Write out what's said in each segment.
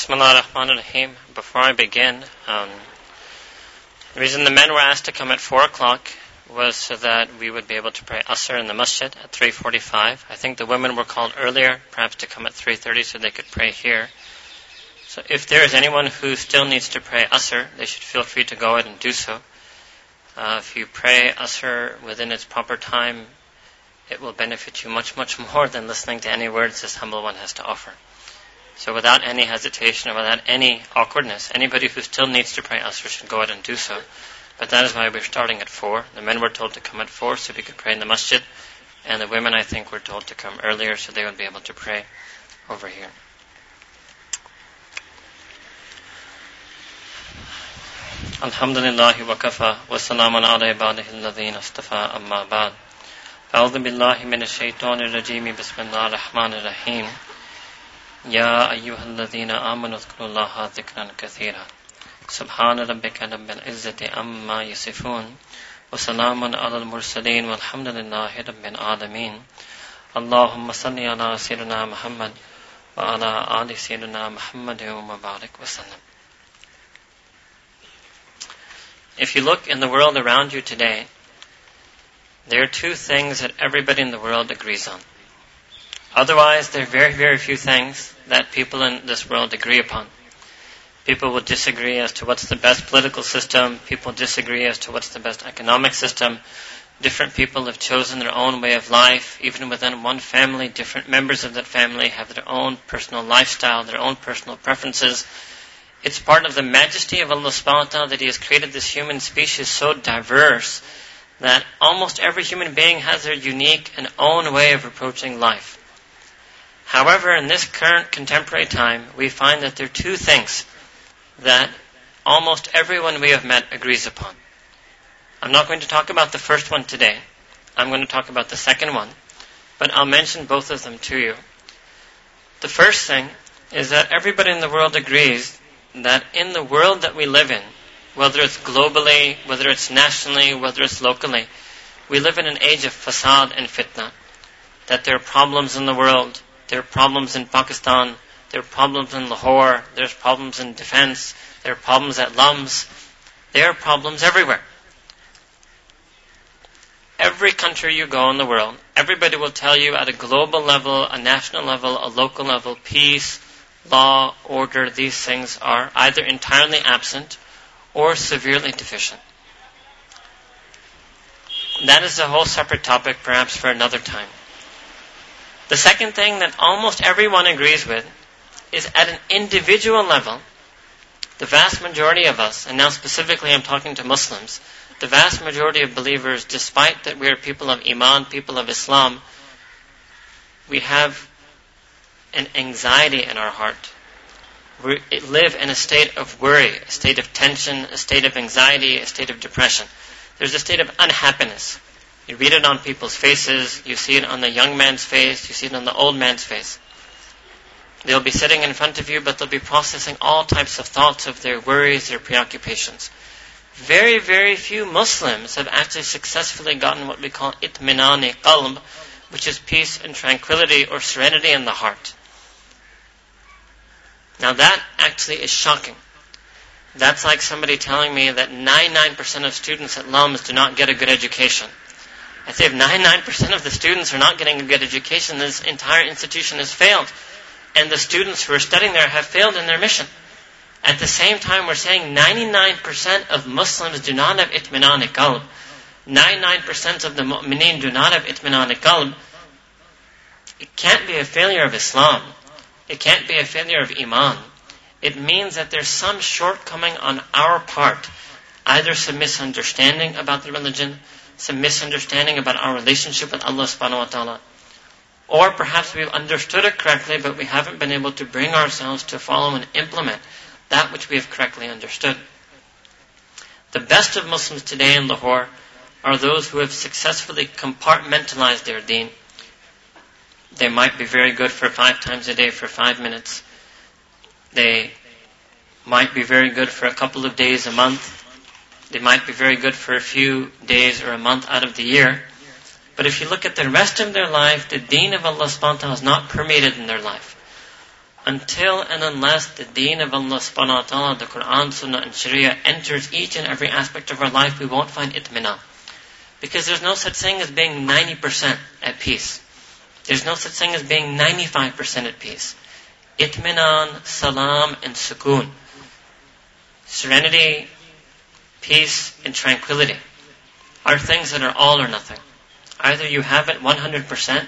Bismillah ar-Rahman ar-Rahim. Before I begin, um, the reason the men were asked to come at 4 o'clock was so that we would be able to pray Asr in the masjid at 3.45. I think the women were called earlier, perhaps to come at 3.30 so they could pray here. So if there is anyone who still needs to pray Asr, they should feel free to go ahead and do so. Uh, if you pray Asr within its proper time, it will benefit you much, much more than listening to any words this humble one has to offer. So without any hesitation or without any awkwardness, anybody who still needs to pray Asr should go ahead and do so. But that is why we're starting at 4. The men were told to come at 4 so we could pray in the masjid. And the women, I think, were told to come earlier so they would be able to pray over here. الحمد لله وكفى وسلام على عباده الذين اصطفى أما بعد أعوذ بالله من الشيطان الرجيم بسم الله الرحمن الرحيم يا أيها الذين آمنوا اذكروا الله ذكرا كثيرا سبحان ربك رب العزة أما يصفون وسلام على المرسلين والحمد لله رب العالمين اللهم صل على سيدنا محمد وعلى آل سيدنا محمد وبارك وسلم If you look in the world around you today, there are two things that everybody in the world agrees on. Otherwise, there are very, very few things that people in this world agree upon. People will disagree as to what's the best political system. People disagree as to what's the best economic system. Different people have chosen their own way of life. Even within one family, different members of that family have their own personal lifestyle, their own personal preferences. It's part of the majesty of Allah subhanahu wa ta'ala that He has created this human species so diverse that almost every human being has their unique and own way of approaching life. However, in this current contemporary time, we find that there are two things that almost everyone we have met agrees upon. I'm not going to talk about the first one today. I'm going to talk about the second one, but I'll mention both of them to you. The first thing is that everybody in the world agrees that in the world that we live in, whether it's globally, whether it's nationally, whether it's locally, we live in an age of fasad and fitna. That there are problems in the world, there are problems in Pakistan. There are problems in Lahore. There's problems in defense. There are problems at LUMS. There are problems everywhere. Every country you go in the world, everybody will tell you at a global level, a national level, a local level, peace, law, order, these things are either entirely absent or severely deficient. That is a whole separate topic, perhaps for another time. The second thing that almost everyone agrees with is at an individual level, the vast majority of us, and now specifically I'm talking to Muslims, the vast majority of believers, despite that we are people of Iman, people of Islam, we have an anxiety in our heart. We live in a state of worry, a state of tension, a state of anxiety, a state of depression. There's a state of unhappiness. You read it on people's faces, you see it on the young man's face, you see it on the old man's face. They'll be sitting in front of you, but they'll be processing all types of thoughts of their worries, their preoccupations. Very, very few Muslims have actually successfully gotten what we call itminani qalb, which is peace and tranquility or serenity in the heart. Now that actually is shocking. That's like somebody telling me that 99% of students at LUMS do not get a good education. I say if 99% of the students are not getting a good education, this entire institution has failed. And the students who are studying there have failed in their mission. At the same time, we're saying 99% of Muslims do not have itminan qalb. 99% of the mu'mineen do not have itminan qalb. It can't be a failure of Islam. It can't be a failure of Iman. It means that there's some shortcoming on our part. Either some misunderstanding about the religion, some misunderstanding about our relationship with Allah subhanahu wa ta'ala. Or perhaps we've understood it correctly, but we haven't been able to bring ourselves to follow and implement that which we have correctly understood. The best of Muslims today in Lahore are those who have successfully compartmentalized their deen. They might be very good for five times a day for five minutes. They might be very good for a couple of days a month. They might be very good for a few days or a month out of the year. But if you look at the rest of their life, the deen of Allah subhanahu wa ta'ala is not permeated in their life. until and unless the deen of Allah subhanahu wa ta'ala, the Quran, Sunnah and Sharia enters each and every aspect of our life, we won't find itminan. Because there's no such thing as being 90% at peace. There's no such thing as being 95% at peace. Itminan, salam, and sukoon. Serenity, peace, and tranquility are things that are all or nothing. Either you have it 100%,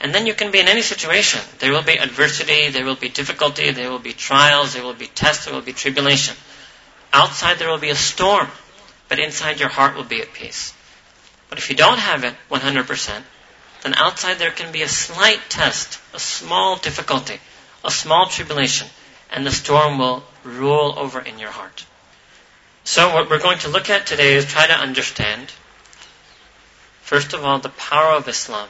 and then you can be in any situation. There will be adversity, there will be difficulty, there will be trials, there will be tests, there will be tribulation. Outside there will be a storm, but inside your heart will be at peace. But if you don't have it 100%, then outside there can be a slight test, a small difficulty, a small tribulation, and the storm will rule over in your heart. So what we're going to look at today is try to understand, first of all, the power of Islam.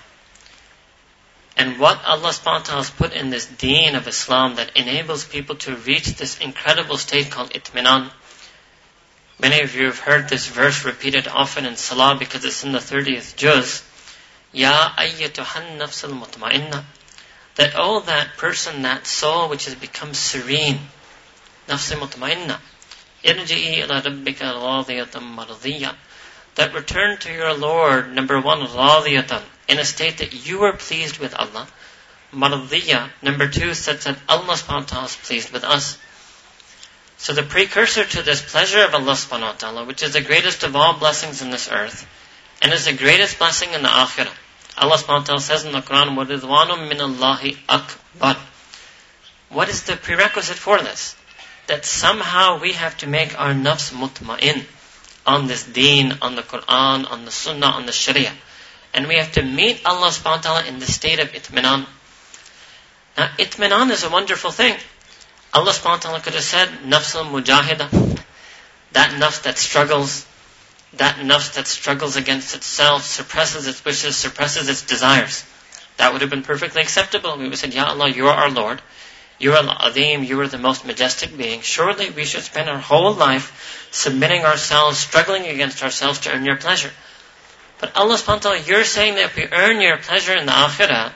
And what Allah subhanahu wa ta'ala has put in this deen of Islam that enables people to reach this incredible state called itminan. Many of you have heard this verse repeated often in Salah because it's in the 30th juz. Ya ayyatuhan nafsul mutma'inna. That oh, that person, that soul which has become serene. Nafsul mutma'inna. Irji'i ila rabbika radiyatan maradiyya. That return to your Lord, number one, radiyatan, in a state that you are pleased with Allah. Maradiyya, number two, said that Allah subhanahu wa ta'ala is pleased with us. So the precursor to this pleasure of Allah subhanahu wa ta'ala, which is the greatest of all blessings in this earth, and is the greatest blessing in the akhirah. Allah subhanahu wa ta'ala says in the Quran, وَرِضْوَانٌ مِّنَ اللَّهِ أَكْبَرٌ What is the prerequisite for this? That somehow we have to make our nafs mutma'in on this deen, on the Quran, on the Sunnah, on the Sharia. And we have to meet Allah subhanahu wa ta'ala in the state of itminan. Now, itminan is a wonderful thing. Allah subhanahu wa ta'ala could have said, nafs al-mujahida. That nafs that struggles, that nafs that struggles against itself, suppresses its wishes, suppresses its desires. That would have been perfectly acceptable. We would have said, Ya Allah, you are our Lord. You are Al-Azim, you are the most majestic being. Surely we should spend our whole life submitting ourselves, struggling against ourselves to earn your pleasure. But Allah subhanahu wa ta'ala, you're saying that if we earn your pleasure in the akhirah,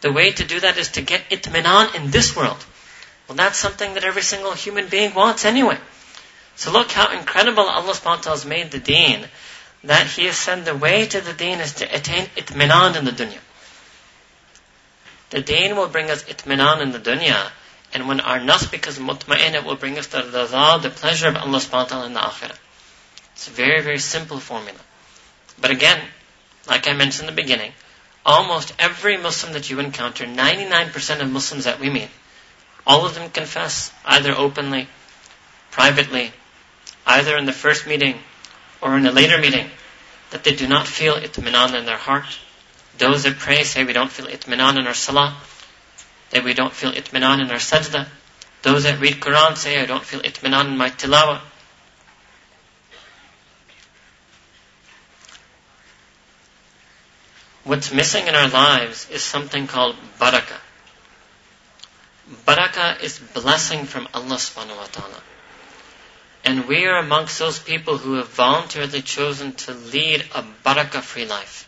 the way to do that is to get itminan in this world. Well, that's something that every single human being wants anyway. So look how incredible Allah subhanahu wa ta'ala has made the deen, that He has said the way to the deen is to attain itminan in the dunya. The deen will bring us itminan in the dunya, and when our nafs becomes mutma'in, it will bring us the rida, the pleasure of Allah subhanahu wa ta'ala in the akhirah. It's a very, very simple formula. But again, like I mentioned in the beginning, almost every Muslim that you encounter, 99% of Muslims that we meet, all of them confess, either openly, privately, either in the first meeting or in a later meeting, that they do not feel itminan in their heart. Those that pray say we don't feel itminan in our salah, that we don't feel itminan in our sajda. Those that read Quran say I don't feel itminan in my tilawah. What's missing in our lives is something called barakah. Barakah is blessing from Allah subhanahu wa ta'ala. And we are amongst those people who have voluntarily chosen to lead a barakah free life.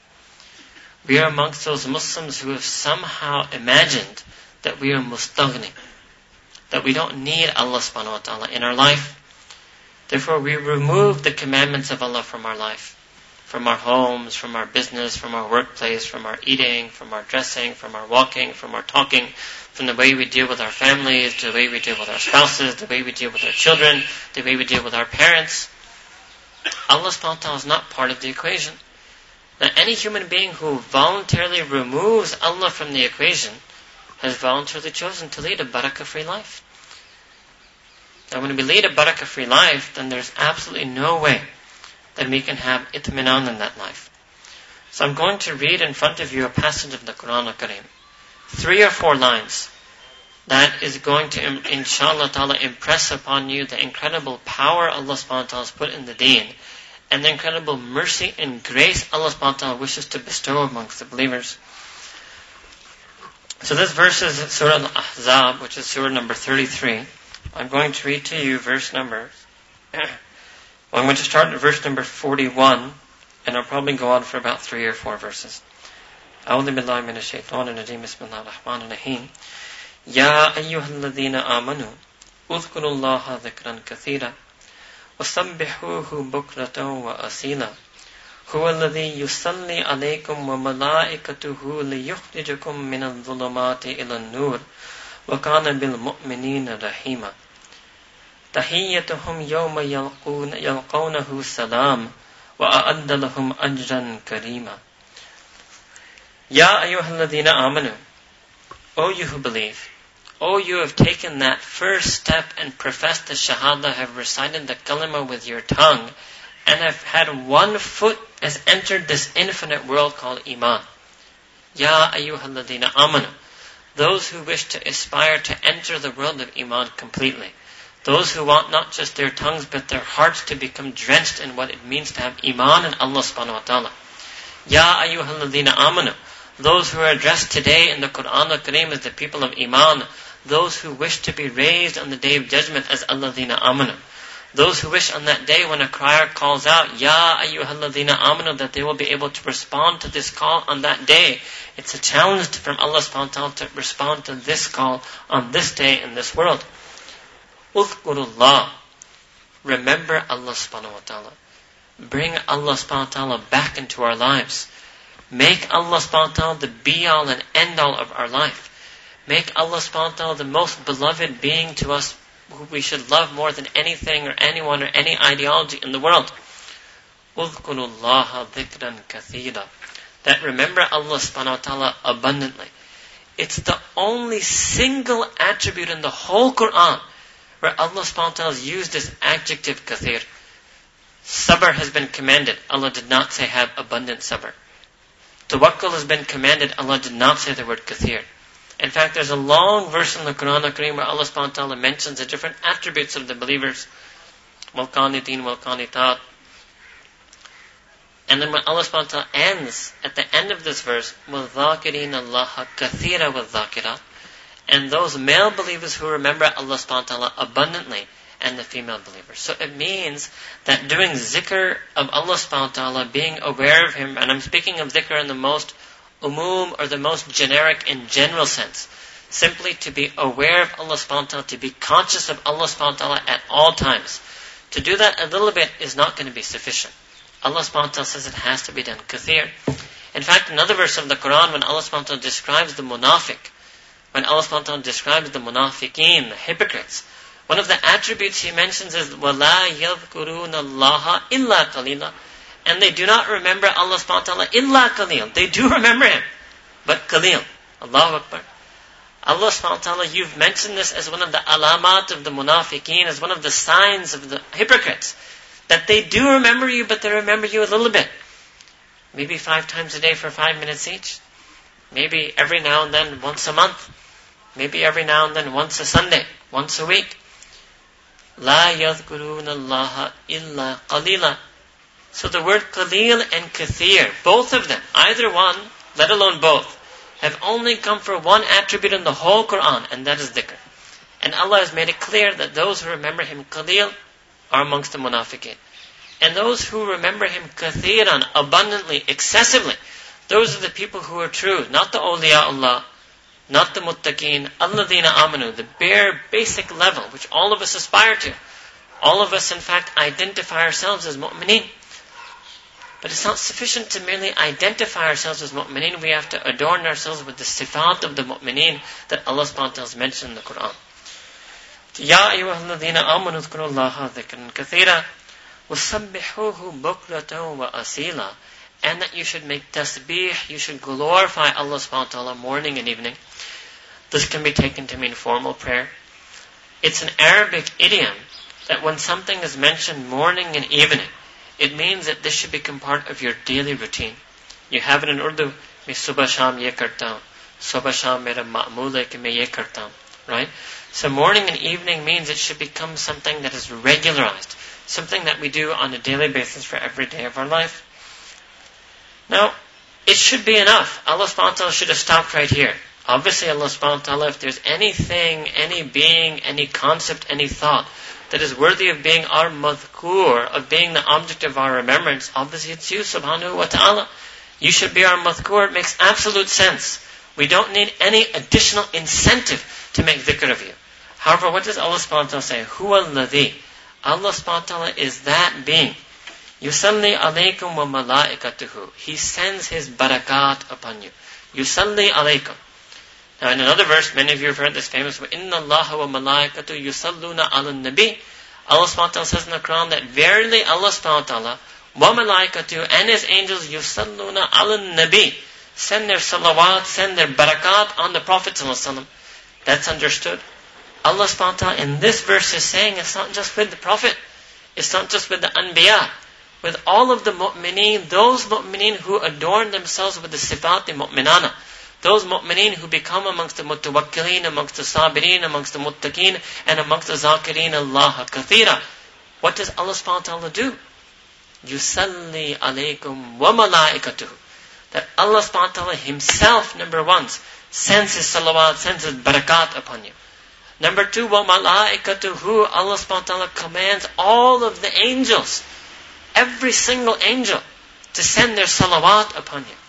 We are amongst those Muslims who have somehow imagined that we are mustaghni, that we don't need Allah subhanahu wa ta'ala in our life. Therefore, we remove the commandments of Allah from our life, from our homes, from our business, from our workplace, from our eating, from our dressing, from our walking, from our talking, from the way we deal with our families, the way we deal with our spouses, the way we deal with our children, the way we deal with our parents. Allah subhanahu wa ta'ala is not part of the equation that any human being who voluntarily removes Allah from the equation has voluntarily chosen to lead a barakah-free life. And when we lead a barakah-free life, then there's absolutely no way that we can have itminan in that life. So I'm going to read in front of you a passage of the Quran al-Karim. Three or four lines. That is going to, inshallah ta'ala, impress upon you the incredible power Allah subhanahu wa ta'ala has put in the deen and the incredible mercy and grace Allah subhanahu wa ta'ala wishes to bestow amongst the believers. So this verse is Surah Al-Ahzab, which is Surah number 33. I'm going to read to you verse number, well, I'm going to start at verse number 41, and I'll probably go on for about three or four verses. أعوذ بالله من الشيطان الرجيم بسم الله الرحمن الرحيم يا أيها الذين آمنوا اذكروا الله ذكرا كثيرا وسبحوه بكرة وأصيلا. هو الذي يصلي عليكم وملائكته ليخرجكم من الظلمات إلى النور وكان بالمؤمنين رحيما. تحيتهم يوم يلقون يلقونه سلام وأعد لهم أجرا كريما. يا أيها الذين آمنوا O you who believe O you have taken that first step and professed the Shahada, have recited the kalima with your tongue, and have had one foot has entered this infinite world called Iman. Ya ayyuhalladina amanu. Those who wish to aspire to enter the world of Iman completely. Those who want not just their tongues but their hearts to become drenched in what it means to have Iman in Allah subhanahu wa ta'ala. Ya ayyuhalladina amanu. Those who are addressed today in the Quran al-Kareem as the people of Iman. Those who wish to be raised on the day of judgment as alladina amanu. Those who wish on that day when a crier calls out, Ya ayyuhalladhina amanu, that they will be able to respond to this call on that day. It's a challenge from Allah subhanahu wa ta'ala to respond to this call on this day in this world. Uthkurullah. Remember Allah subhanahu wa ta'ala. Bring Allah subhanahu wa ta'ala back into our lives. Make Allah subhanahu wa ta'ala the be all and end all of our life. Make Allah subhanahu wa ta'ala the most beloved being to us who we should love more than anything or anyone or any ideology in the world. That remember Allah subhanahu wa ta'ala abundantly. It's the only single attribute in the whole Quran where Allah subhanahu wa ta'ala has used this adjective kathir. Sabr has been commanded. Allah did not say have abundant sabr. Tawakkul has been commanded. Allah did not say the word kathir. In fact, there's a long verse in the Quran al-Kareem where Allah subhanahu wa ta'ala mentions the different attributes of the believers. Wal-qanitin, wal-qanitat. And then when Allah subhanahu wa ta'ala ends, at the end of this verse, وَالذَّاكِرِينَ اللَّهَ كَثِيرًا وَالذَّاكِرَاتِ And those male believers who remember Allah subhanahu wa ta'ala abundantly, and the female believers. So it means that doing zikr of Allah subhanahu wa ta'ala, being aware of Him, and I'm speaking of zikr in the most umum or the most generic in general sense. Simply to be aware of Allah subhanahu wa ta'ala, to be conscious of Allah subhanahu wa ta'ala at all times. To do that a little bit is not going to be sufficient. Allah subhanahu wa ta'ala says it has to be done kathir. In fact, another verse of the Quran, when Allah subhanahu wa ta'ala describes the munafiq, when Allah subhanahu wa ta'ala describes the munafiqeen, the hypocrites, one of the attributes He mentions is وَلَا يَذْكُرُونَ اللَّهَ إِلَّا قَلِيلًا and they do not remember Allah subhanahu wa ta'ala illa qalil. They do remember Him, but qalil. Allahu Akbar. Allah subhanahu wa ta'ala, you've mentioned this as one of the alamat of the munafiqeen, as one of the signs of the hypocrites. That they do remember you, but they remember you a little bit. Maybe five times a day for five minutes each. Maybe every now and then once a month. Maybe every now and then once a Sunday, once a week. لا يذكرون الله إلا قليلا so the word qalil and kathir, both of them, either one, let alone both, have only come for one attribute in the whole Quran, and that is dhikr. And Allah has made it clear that those who remember Him qalil are amongst the munafiqeen. And those who remember Him kathiran, abundantly, excessively, those are the people who are true, not the awliya Allah, not the muttaqeen, alladhina amanu, the bare basic level which all of us aspire to. All of us, in fact, identify ourselves as mu'mineen. But it's not sufficient to merely identify ourselves as mu'mineen. We have to adorn ourselves with the sifat of the mu'mineen that Allah subhanahu wa ta'ala has mentioned in the Quran. يا أيها الذين آمنوا اذكروا الله ذكرا كثيرا وسبحوه بكرة وأصيلا and that you should make tasbih, you should glorify Allah subhanahu wa ta'ala morning and evening. This can be taken to mean formal prayer. It's an Arabic idiom that when something is mentioned morning and evening, it means that this should become part of your daily routine. You have it in Urdu, मैं सुबह शाम ye करता हूँ सुबह शाम मेरा मामूल है कि मैं ये करता हूँ right so morning and evening means it should become something that is regularized something that we do on a daily basis for every day of our life now it should be enough Allah subhanahu wa ta'ala should have stopped right here obviously Allah subhanahu wa ta'ala if there's anything any being any concept any thought that is worthy of being our madhkur, of being the object of our remembrance, obviously it's you, subhanahu wa ta'ala. You should be our madhkur. It makes absolute sense. We don't need any additional incentive to make dhikr of you. However, what does Allah subhanahu wa ta'ala say? Huwa. Allah subhanahu wa ta'ala is that being. Yusalli alaykum wa malaikatuhu. He sends His barakat upon you. Yusalli alaykum. Now in another verse, many of you have heard this famous, Inna Allah wa malaikatu yusalluna ala nabi. Allah subhanahu says in the Quran that verily Allah subhanahu wa malaikatu and His angels yusalluna ala nabi. Send their salawat, send their barakat on the Prophet sallallahu That's understood. Allah subhanahu in this verse is saying it's not just with the Prophet. It's not just with the anbiya with all of the mu'mineen, those mu'mineen who adorn themselves with the sifat mu'minana. Those mu'mineen who become amongst the mutawakkilin, amongst the sabirin, amongst the muttaqeen, and amongst the zakirin Allah kathira. What does Allah subhanahu wa ta'ala do? Yusalli alaykum wa malaikatuhu. That Allah subhanahu wa ta'ala himself, number one, sends his salawat, sends his barakat upon you. Number two, wa malaikatuhu, Allah subhanahu wa ta'ala commands all of the angels every single angel to send their salawat upon you.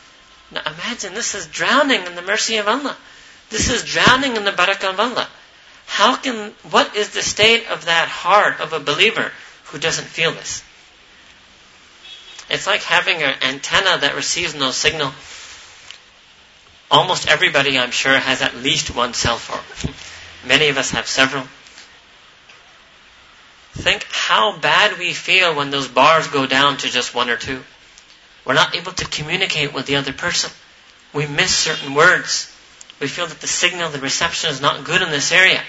Now imagine this is drowning in the mercy of Allah. This is drowning in the barakah of Allah. How can, what is the state of that heart of a believer who doesn't feel this? It's like having an antenna that receives no signal. Almost everybody, I'm sure, has at least one cell phone. Many of us have several. Think how bad we feel when those bars go down to just one or two. We're not able to communicate with the other person. We miss certain words. We feel that the signal, the reception is not good in this area.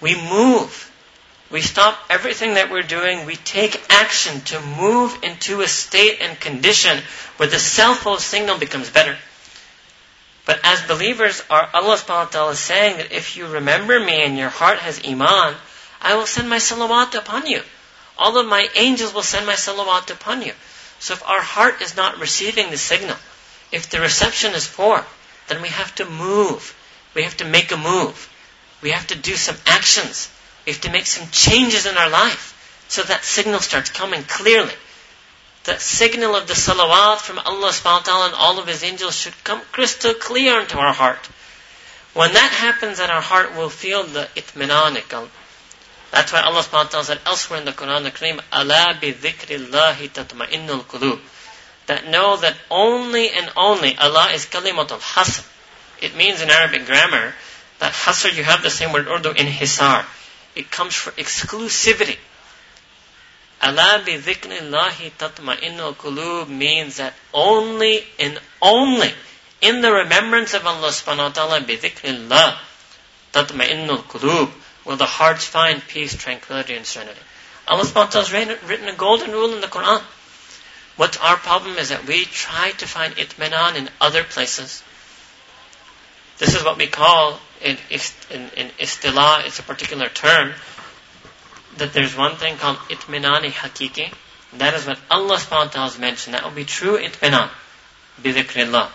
We move. We stop everything that we're doing. We take action to move into a state and condition where the cell phone signal becomes better. But as believers, our Allah subhanahu wa ta'ala is saying that if you remember me and your heart has iman, I will send my salawat upon you. All of my angels will send my salawat upon you. So if our heart is not receiving the signal, if the reception is poor, then we have to move. We have to make a move. We have to do some actions. We have to make some changes in our life so that signal starts coming clearly. The signal of the salawat from Allah subhanahu wa ta'ala and all of His angels should come crystal clear into our heart. When that happens, then our heart will feel the itminan that's why Allah subhanahu wa ta'ala said elsewhere in the Quran the Kareem, Allah bi dhikrillahi tatma'innul qulub. That know that only and only Allah is kalimatul hasr. It means in Arabic grammar that hasr you have the same word urdu in hisar. It comes for exclusivity. Allah bi dhikrillahi tatma'innul qulub means that only and only in the remembrance of Allah subhanahu wa ta'ala bi dhikrillah tatma'innul qulub will the hearts find peace, tranquility, and serenity. Allah subhanahu wa ta'ala has written a golden rule in the Quran. What our problem is that we try to find itminan in other places. This is what we call in, in, in istilah, it's a particular term, that there's one thing called itminani hakiki. That is what Allah subhanahu wa ta'ala has mentioned. That will be true itminan, bidhikrillah.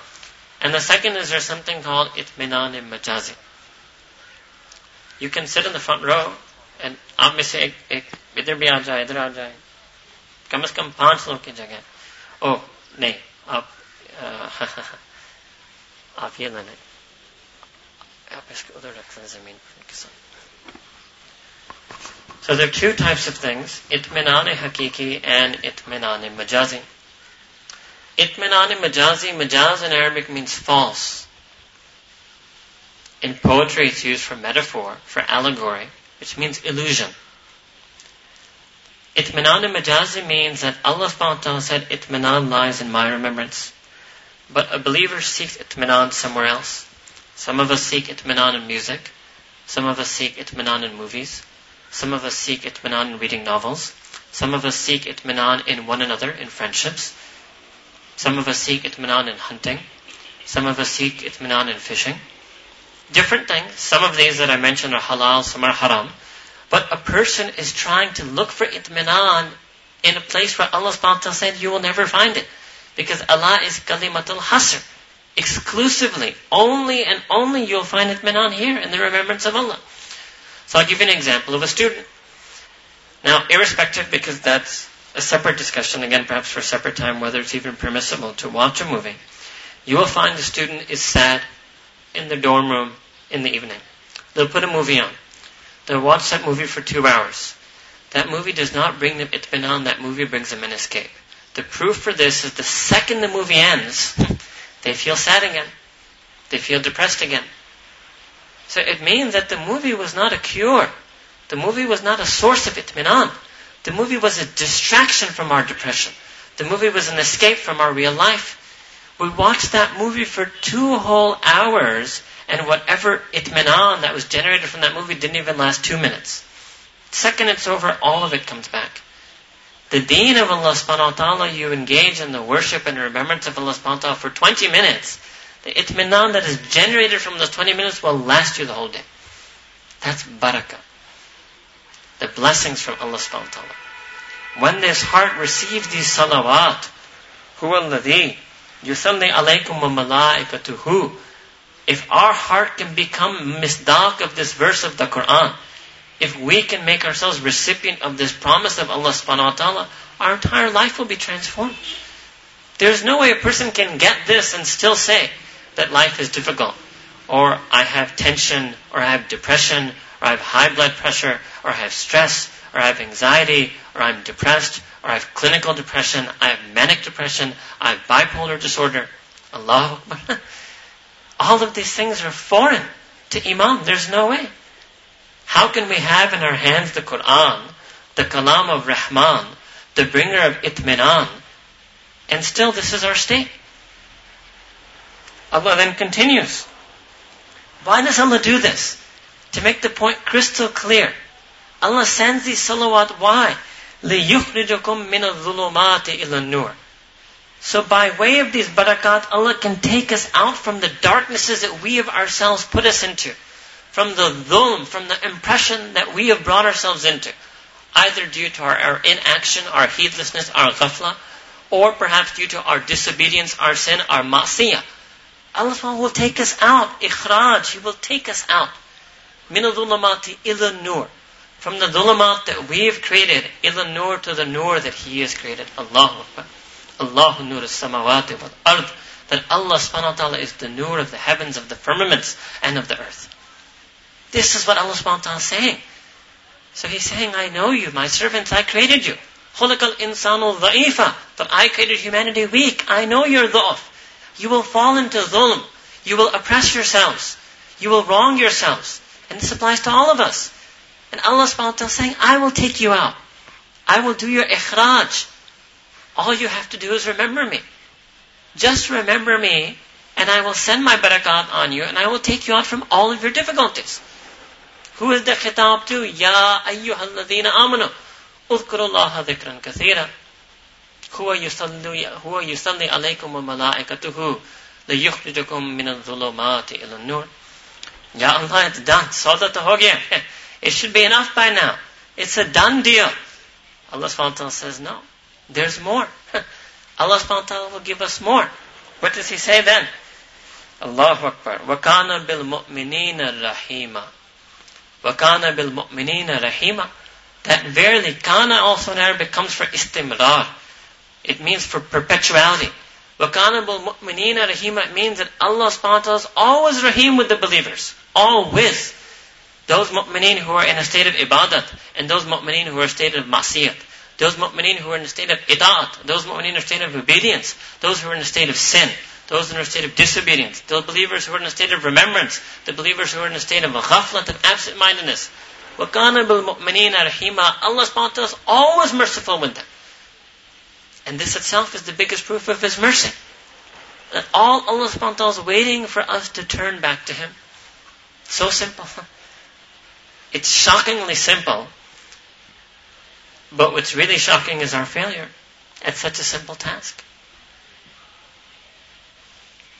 And the second is there's something called itminan majazi. You can sit in the front row and आप में से एक, एक इधर भी आ जाए इधर आ जाए कम से कम पांच लोग की जगह ओ नहीं आप आप ये लेने आप इसके उधर रख लें जमीन के साथ So there are two types of things, itminan hakiki and itminan majazi. Itminan majazi, majaz in Arabic means false. In poetry, it's used for metaphor, for allegory, which means illusion. Itminan majazi means that Allah subhanahu said, Itminan lies in my remembrance. But a believer seeks itminan somewhere else. Some of us seek itminan in music. Some of us seek itminan in movies. Some of us seek itminan in reading novels. Some of us seek itminan in one another, in friendships. Some of us seek itminan in hunting. Some of us seek itminan in fishing different things. Some of these that I mentioned are halal, some are haram. But a person is trying to look for itminan in a place where Allah subhanahu wa ta'ala said you will never find it. Because Allah is kalimatul hasr. Exclusively, only and only you'll find itminan here in the remembrance of Allah. So I'll give you an example of a student. Now, irrespective, because that's a separate discussion, again, perhaps for a separate time, whether it's even permissible to watch a movie. You will find the student is sad in the dorm room in the evening. They'll put a movie on. They'll watch that movie for two hours. That movie does not bring them itminan, that movie brings them an escape. The proof for this is the second the movie ends, they feel sad again. They feel depressed again. So it means that the movie was not a cure. The movie was not a source of itminan. The movie was a distraction from our depression. The movie was an escape from our real life. We watched that movie for two whole hours, and whatever itminan that was generated from that movie didn't even last two minutes. The second it's over, all of it comes back. The deen of Allah subhanahu wa ta'ala, you engage in the worship and remembrance of Allah subhanahu wa ta'ala for 20 minutes. The itminan that is generated from those 20 minutes will last you the whole day. That's barakah. The blessings from Allah subhanahu wa ta'ala. When this heart receives these salawat, huwa yusalli alaykum wa malaikatuhu, if our heart can become misdaq of this verse of the Quran, if we can make ourselves recipient of this promise of Allah subhanahu wa ta'ala, our entire life will be transformed. There's no way a person can get this and still say that life is difficult, or I have tension, or I have depression, or I have high blood pressure, or I have stress, or I have anxiety, or I'm depressed, or I have clinical depression, I have manic depression, I have bipolar disorder. Allah All of these things are foreign to Iman. There's no way. How can we have in our hands the Quran, the Kalam of Rahman, the bringer of Itminan, and still this is our state? Allah then continues. Why does Allah do this? To make the point crystal clear. Allah sends these salawat. Why? لِيُخْرِجَكُم مِّنَ الظُّلُمَاتِ إِلَى النُّورِ So by way of these barakat, Allah can take us out from the darknesses that we of ourselves put us into from the dhulm, from the impression that we have brought ourselves into, either due to our, our inaction, our heedlessness, our ghafla, or perhaps due to our disobedience, our sin, our ma'siyah. Allah will take us out, ikhraj, He will take us out. Min dhulamati ila nur. From the dhulamat that we have created, ila nur to the nur that He has created. Allahu Akbar. Allahu nur samawati wal ard. That Allah subhanahu wa ta'ala is the nur of the heavens, of the firmaments, and of the earth. This is what Allah subhanahu wa ta'ala is saying. So He's saying, I know you, my servants, I created you. خُلِقَ الْإِنسَانُ ضَعِيفًا But I created humanity weak. I know you're dha'f. You will fall into dhulm. You will oppress yourselves. You will wrong yourselves. And this applies to all of us. And Allah subhanahu wa ta'ala is saying, I will take you out. I will do your ikhraj. All you have to do is remember me. Just remember me, and I will send my barakat on you, and I will take you out from all of your difficulties. Who is the khitab to? Ya ayyuhal ladina amanu. اذكروا الله ذكرا كثيرا هو يصلي هو يصلي عليكم وملائكته ليخرجكم من الظلمات إلى النور Ya Allah, it's done. Saudat ho gaya. It should be enough by now. It's a done deal. Allah subhanahu wa ta'ala says, no. There's more. Allah subhanahu wa ta'ala will give us more. What does He say then? Allahu Akbar. وَكَانَ بِالْمُؤْمِنِينَ رَحِيمًا وَكَانَ بِالْمُؤْمِنِينَ رَحِيمًا That verily, kana also in Arabic comes for istimrar. It means for perpetuality. وَكَانَ بِالْمُؤْمِنِينَ رَحِيمًا It means that Allah subhanahu wa ta'ala is always rahim with the believers. Always. Those mu'mineen who are in a state of ibadat, and those mu'mineen who are in a state of masiyat. Those mu'mineen who are in a state of idat, those mu'mineen in a state of obedience, those who are in a state of sin, those in a state of disobedience, those believers who are in a state of remembrance, the believers who are in a state of ghaflat and absent-mindedness. وَكَانَ بِالْمُؤْمِنِينَ رَحِيمًا Allah subhanahu wa ta'ala is always merciful with them. And this itself is the biggest proof of His mercy. That all Allah subhanahu wa ta'ala is waiting for us to turn back to Him. So simple. It's shockingly simple. But what's really shocking is our failure at such a simple task.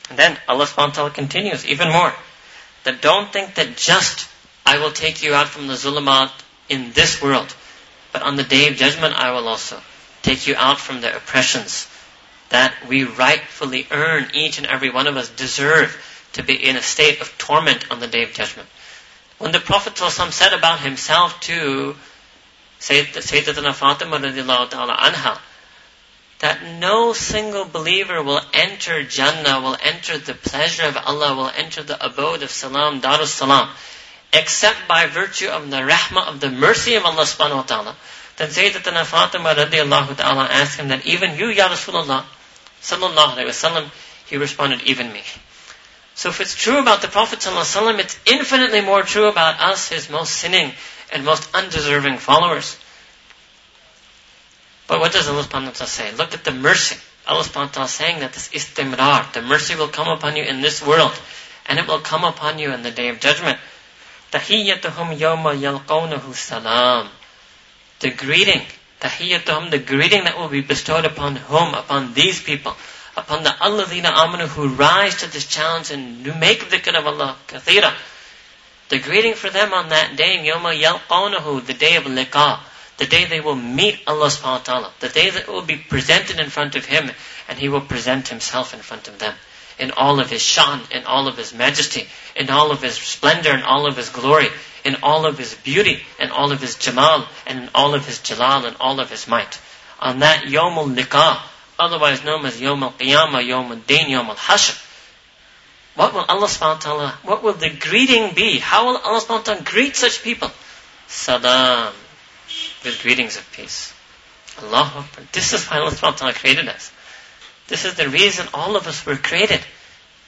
And then Allah subhanahu wa ta'ala continues even more. That don't think that just I will take you out from the zulumat in this world, but on the day of judgment I will also take you out from the oppressions that we rightfully earn, each and every one of us deserve to be in a state of torment on the day of judgment. When the Prophet ﷺ said about himself to Sayyidatuna Fatima ta'ala anha, that no single believer will enter Jannah, will enter the pleasure of Allah, will enter the abode of Salam, Darus Salam, except by virtue of the rahmah, of the mercy of Allah subhanahu wa ta'ala. Then Sayyidatuna Fatima radiallahu ta'ala asked him that even you, Ya Rasulullah, sallallahu alayhi wasallam, he responded, even me. So if it's true about the Prophet ﷺ, it's infinitely more true about us, his most sinning and most undeserving followers. But what does Allah subhanahu wa ta'ala say? Look at the mercy. Allah subhanahu wa ta'ala saying that this istimrar, the mercy will come upon you in this world, and it will come upon you in the day of judgment. Tahiyyatuhum yawma yalqawnahu salam. The greeting, tahiyyatuhum, the greeting that will be bestowed upon whom? Upon these people upon the alladhina amanu who rise to this challenge and make dhikr of Allah kathira. The greeting for them on that day, yawma yalqawnahu, the day of liqa, the day they will meet Allah subhanahu wa ta'ala, the day that will be presented in front of Him, and He will present Himself in front of them. In all of His shan, in all of His majesty, in all of His splendor, in all of His glory, in all of His beauty, in all of His jamal, and in all of His jalal, and all of His might. On that yawmul liqa, otherwise known as Yom al-Qiyamah, Yom al-Din, Yom al-Hashr. What will Allah subhanahu wa ta'ala, what will the greeting be? How will Allah subhanahu wa ta'ala greet such people? Salam, with greetings of peace. Allah This is why Allah subhanahu wa ta'ala created us. This is the reason all of us were created.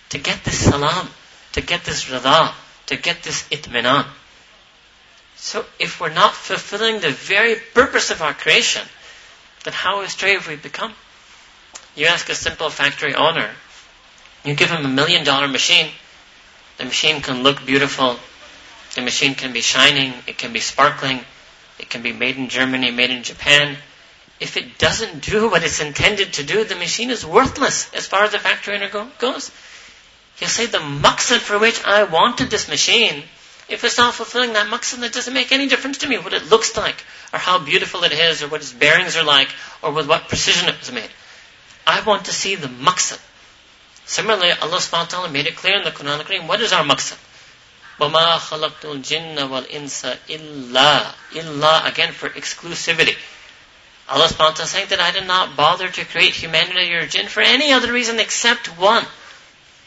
To get this salam, to get this rada, to get this itminan. So if we're not fulfilling the very purpose of our creation, then how astray have we become? You ask a simple factory owner, you give him a million dollar machine, the machine can look beautiful, the machine can be shining, it can be sparkling, it can be made in Germany, made in Japan. If it doesn't do what it's intended to do, the machine is worthless as far as the factory owner go, goes. He'll say the maqsad for which I wanted this machine, if it's not fulfilling that maqsad, it doesn't make any difference to me what it looks like, or how beautiful it is, or what its bearings are like, or with what precision it was made. I want to see the maqsad. Similarly, Allah subhanahu wa ta'ala made it clear in the Quran al what is our maqsad? وَمَا خَلَقْتُ الْجِنَّ وَالْإِنسَ إِلَّا Illa, again for exclusivity. Allah subhanahu wa ta'ala saying that I did not bother to create humanity or jinn for any other reason except one.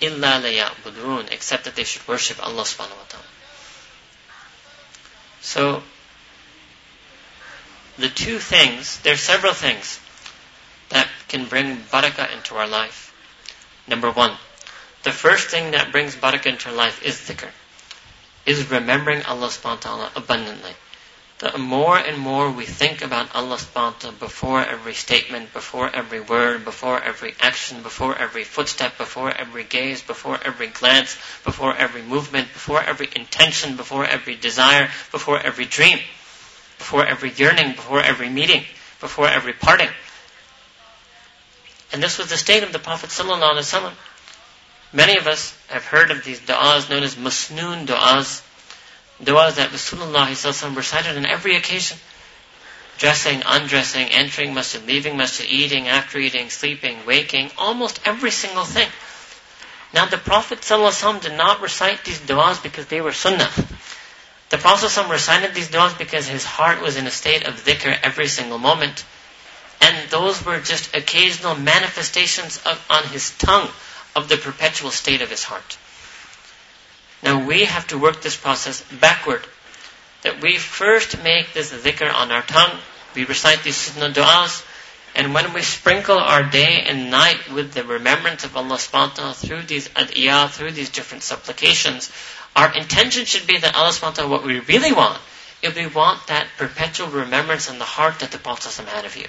إِلَّا لَيَعْبُدُونَ Except that they should worship Allah subhanahu wa ta'ala. So, the two things, there are several things that can bring barakah into our life. Number one, the first thing that brings barakah into our life is dhikr, is remembering Allah subhanahu wa ta'ala abundantly. The more and more we think about Allah subhanahu wa ta'ala before every statement, before every word, before every action, before every footstep, before every gaze, before every glance, before every movement, before every intention, before every desire, before every dream, before every yearning, before every meeting, before every parting. And this was the state of the Prophet ﷺ. Many of us have heard of these du'as known as masnoon du'as. Du'as that Rasulullah ﷺ recited on every occasion. Dressing, undressing, entering masjid, leaving masjid, eating, after eating, sleeping, waking, almost every single thing. Now the Prophet ﷺ did not recite these du'as because they were sunnah. The Prophet ﷺ recited these du'as because his heart was in a state of dhikr every single moment. And those were just occasional manifestations of, on his tongue of the perpetual state of his heart. Now we have to work this process backward. That we first make this dhikr on our tongue, we recite these sunnah du'as, and when we sprinkle our day and night with the remembrance of Allah subhanahu wa ta'ala through these adiyah, through these different supplications, our intention should be that Allah subhanahu wa ta'ala, what we really want, if we want that perpetual remembrance in the heart that the Prophet had of you.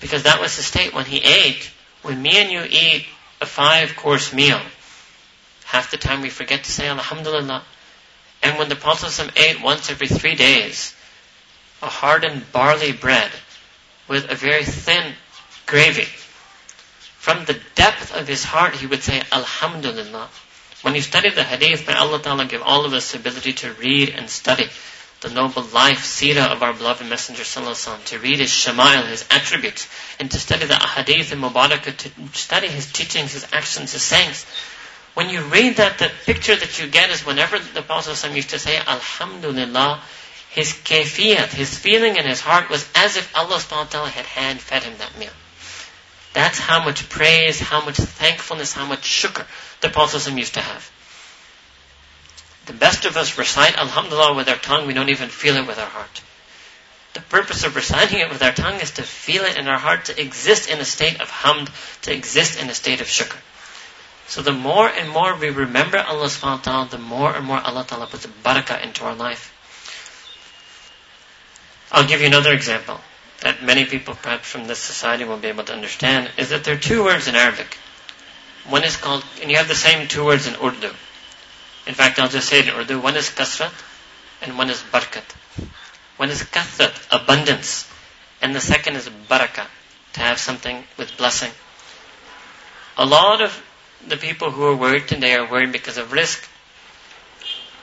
Because that was the state when he ate. When me and you eat a five course meal, half the time we forget to say Alhamdulillah. And when the Prophet ate once every three days, a hardened barley bread with a very thin gravy, from the depth of his heart he would say Alhamdulillah. When you study the hadith, may Allah Ta'ala give all of us the ability to read and study the noble life, seerah of our beloved Messenger Sallallahu to read his shama'il, his attributes, and to study the ahadith and mubarakah, to study his teachings, his actions, his sayings. When you read that, the picture that you get is whenever the Prophet used to say, Alhamdulillah, his kayfiyat, his feeling in his heart was as if Allah subhanahu had hand fed him that meal. That's how much praise, how much thankfulness, how much shukr the Prophet used to have. The best of us recite Alhamdulillah with our tongue, we don't even feel it with our heart. The purpose of reciting it with our tongue is to feel it in our heart, to exist in a state of hamd, to exist in a state of shukr. So the more and more we remember Allah subhanahu wa ta'ala, the more and more Allah ta'ala puts barakah into our life. I'll give you another example that many people perhaps from this society will be able to understand, is that there are two words in Arabic. One is called, and you have the same two words in Urdu. In fact, I'll just say it in Urdu. One is kasrat, and one is barakat. One is kathrat, abundance, and the second is barakah, to have something with blessing. A lot of the people who are worried today are worried because of rizq.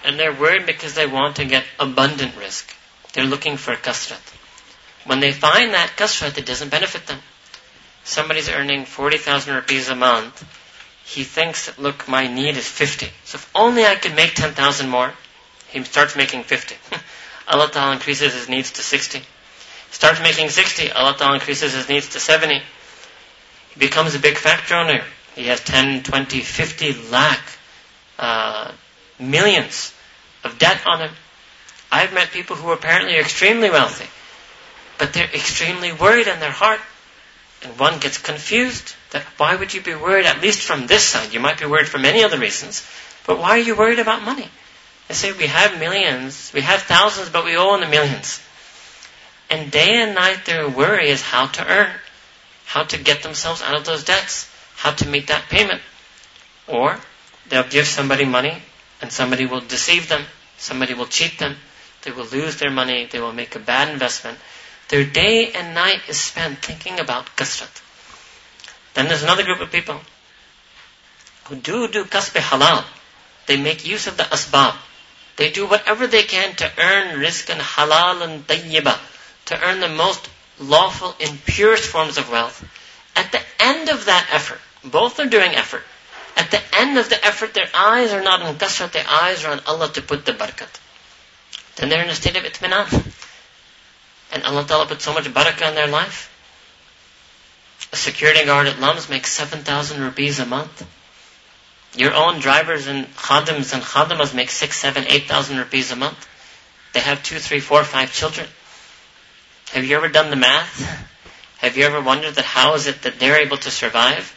And they're worried because they want to get abundant rizq. They're looking for kasrat. When they find that kasrat, it doesn't benefit them. Somebody's earning 40,000 rupees a month. He thinks that, look, my need is 50. So if only I could make 10,000 more, he starts making 50. Allah Ta'ala increases his needs to 60. He starts making 60, Allah Ta'ala increases his needs to 70. He becomes a big factor owner. He has 10, 20, 50 lakh, uh, millions of debt on him. I've met people who apparently are extremely wealthy, but they're extremely worried in their heart. And one gets confused that why would you be worried, at least from this side? You might be worried for many other reasons, but why are you worried about money? They say we have millions, we have thousands, but we owe in the millions. And day and night their worry is how to earn, how to get themselves out of those debts, how to meet that payment. Or they'll give somebody money and somebody will deceive them, somebody will cheat them, they will lose their money. They will make a bad investment. Their day and night is spent thinking about kasrat. Then there's another group of people who do do kasb halal. They make use of the asbab. They do whatever they can to earn rizq and halal and tayyiba, to earn the most lawful and purest forms of wealth. At the end of that effort, both are doing effort. At the end of the effort, their eyes are not on kasrat, their eyes are on Allah to put the barakat then they're in a state of itminan. And Allah Ta'ala put so much barakah in their life. A security guard at Lums makes 7,000 rupees a month. Your own drivers and khadims and khadimas make six, seven, eight thousand rupees a month. They have two, three, four, five children. Have you ever done the math? Have you ever wondered that how is it that they're able to survive?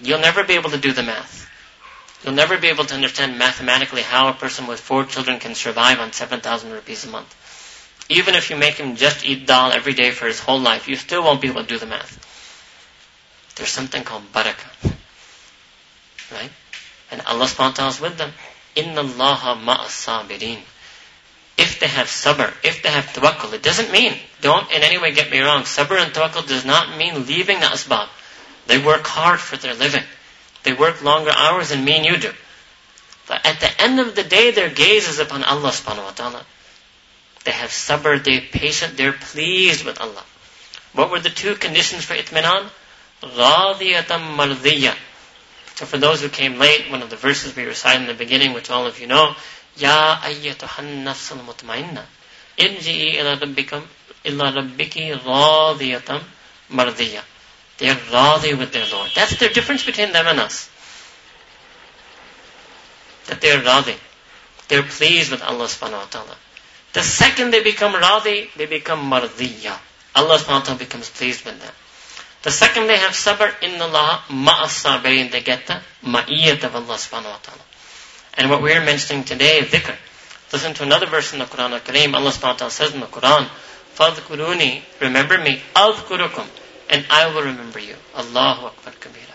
You'll never be able to do the math. You'll never be able to understand mathematically how a person with four children can survive on 7,000 rupees a month. Even if you make him just eat dal every day for his whole life, you still won't be able to do the math. There's something called barakah. Right? And Allah subhanahu wa ta'ala is with them. Inna allaha ma'as If they have sabr, if they have tawakkul, it doesn't mean, don't in any way get me wrong, sabr and tawakkul does not mean leaving the asbab. They work hard for their living. They work longer hours than me and you do. But at the end of the day, their gaze is upon Allah subhanahu wa ta'ala. They have sabr, they're patient, they're pleased with Allah. What were the two conditions for itminan? Radiyatam mardiyya. So for those who came late, one of the verses we recited in the beginning, which all of you know, Ya ayyatuhan nafsul mutmainna. Ila rabbikam illa rabbiki radiyatam mardiyya. They are radi with their Lord. That's the difference between them and us. That they are radi. They're pleased with Allah subhanahu wa ta'ala. The second they become radi, they become mardiya. Allah subhanahu wa ta'ala becomes pleased with them. The second they have sabr, inna Allah ma'as sabirin, they get the ma'iyyat of Allah subhanahu wa ta'ala. And what we're mentioning today, dhikr. Listen to another verse in the Quran al-Kareem. Allah subhanahu wa ta'ala says in the Quran, فَاذْكُرُونِي Remember me, أَذْكُرُكُمْ and I will remember you. Allahu Akbar Kabira.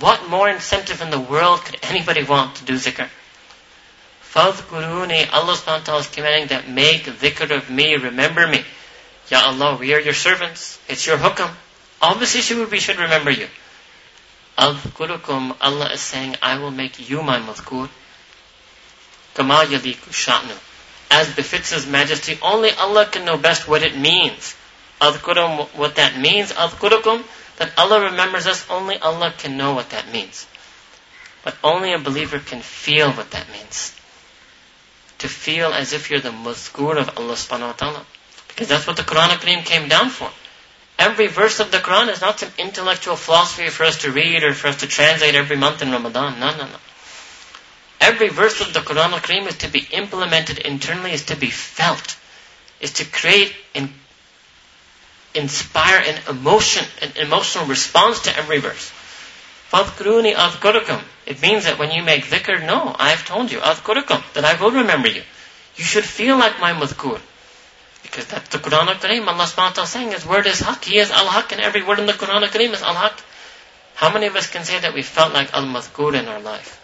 What more incentive in the world could anybody want to do zikr? Fadhkuruni, Allah subhanahu wa ta'ala is commanding that make dhikr of me, remember me. Ya Allah, we are your servants. It's your hukam. Obviously we should remember you. Adhkurukum, Allah is saying, I will make you my madhkur. Kama yaliku sha'nu. As befits His majesty, only Allah can know best what it means. Adhkurum, what that means, adhkurukum, that Allah remembers us, only Allah can know what that means. But only a believer can feel what that means. to feel as if you're the mazkur of Allah subhanahu wa ta'ala. Because that's what the Quran Kareem came down for. Every verse of the Quran is not some intellectual philosophy for us to read or for us to translate every month in Ramadan. No, no, no. Every verse of the Quran al Kareem is to be implemented internally, is to be felt, is to create and inspire an emotion, an emotional response to every verse. Fadkuruni adkurukum. It means that when you make dhikr, no, I've told you, adkurukum, that I will remember you. You should feel like my mudkur. Because that's the Quran al-Kareem. Allah subhanahu wa ta'ala saying His word is haq. He is al-haq and every word in the Quran al-Kareem is al-haq. How many of us can say that we felt like al-madhkur in our life?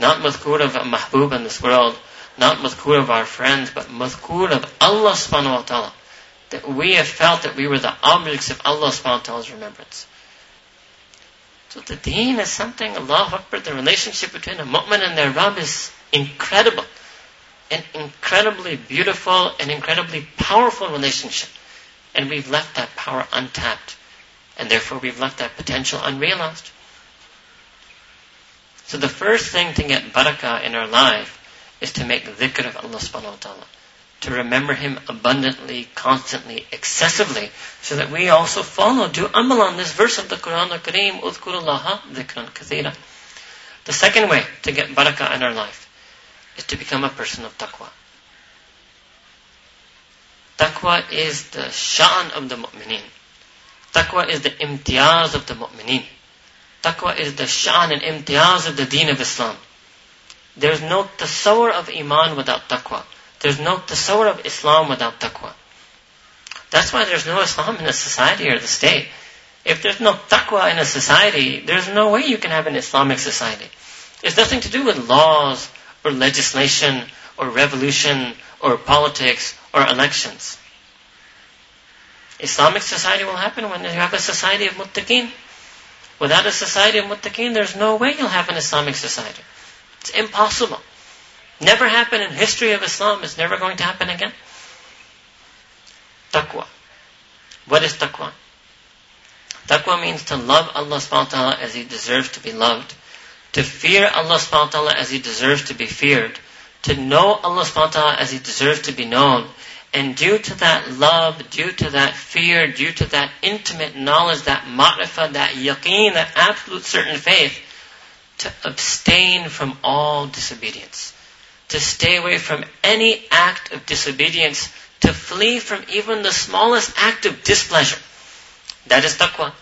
Not madhkur of mahbub in this world, not madhkur of our friends, but madhkur of Allah subhanahu wa ta'ala. That we have felt that we were the objects of Allah subhanahu wa ta'ala's remembrance. So the deen is something, Allah Akbar, the relationship between a mu'min and their Rabb is incredible. An incredibly beautiful and incredibly powerful relationship. And we've left that power untapped. And therefore we've left that potential unrealized. So the first thing to get barakah in our life is to make dhikr of Allah subhanahu wa ta'ala to remember Him abundantly, constantly, excessively, so that we also follow, do amal on this verse of the Quran al-Kareem, udhkurullaha dhikran kathira. The second way to get barakah in our life is to become a person of taqwa. Taqwa is the sha'an of the mu'mineen. Taqwa is the imtiyaz of the mu'mineen. Taqwa is the sha'an and imtiyaz of the deen of Islam. There's no tasawwur of iman without taqwa. There's no tasawwur of Islam without taqwa. That's why there's no Islam in a society or the state. If there's no taqwa in a society, there's no way you can have an Islamic society. It's nothing to do with laws or legislation or revolution or politics or elections. Islamic society will happen when you have a society of muttaqeen. Without a society of muttaqeen, there's no way you'll have an Islamic society. It's impossible. Never happened in history of Islam. It's never going to happen again. Taqwa. What is taqwa? Taqwa means to love Allah subhanahu wa ta'ala as He deserves to be loved. To fear Allah subhanahu wa ta'ala as He deserves to be feared. To know Allah subhanahu wa ta'ala as He deserves to be known. And due to that love, due to that fear, due to that intimate knowledge, that ma'rifah, that yaqeen, that absolute certain faith, to abstain from all disobedience to stay away from any act of disobedience, to flee from even the smallest act of displeasure. That is taqwa.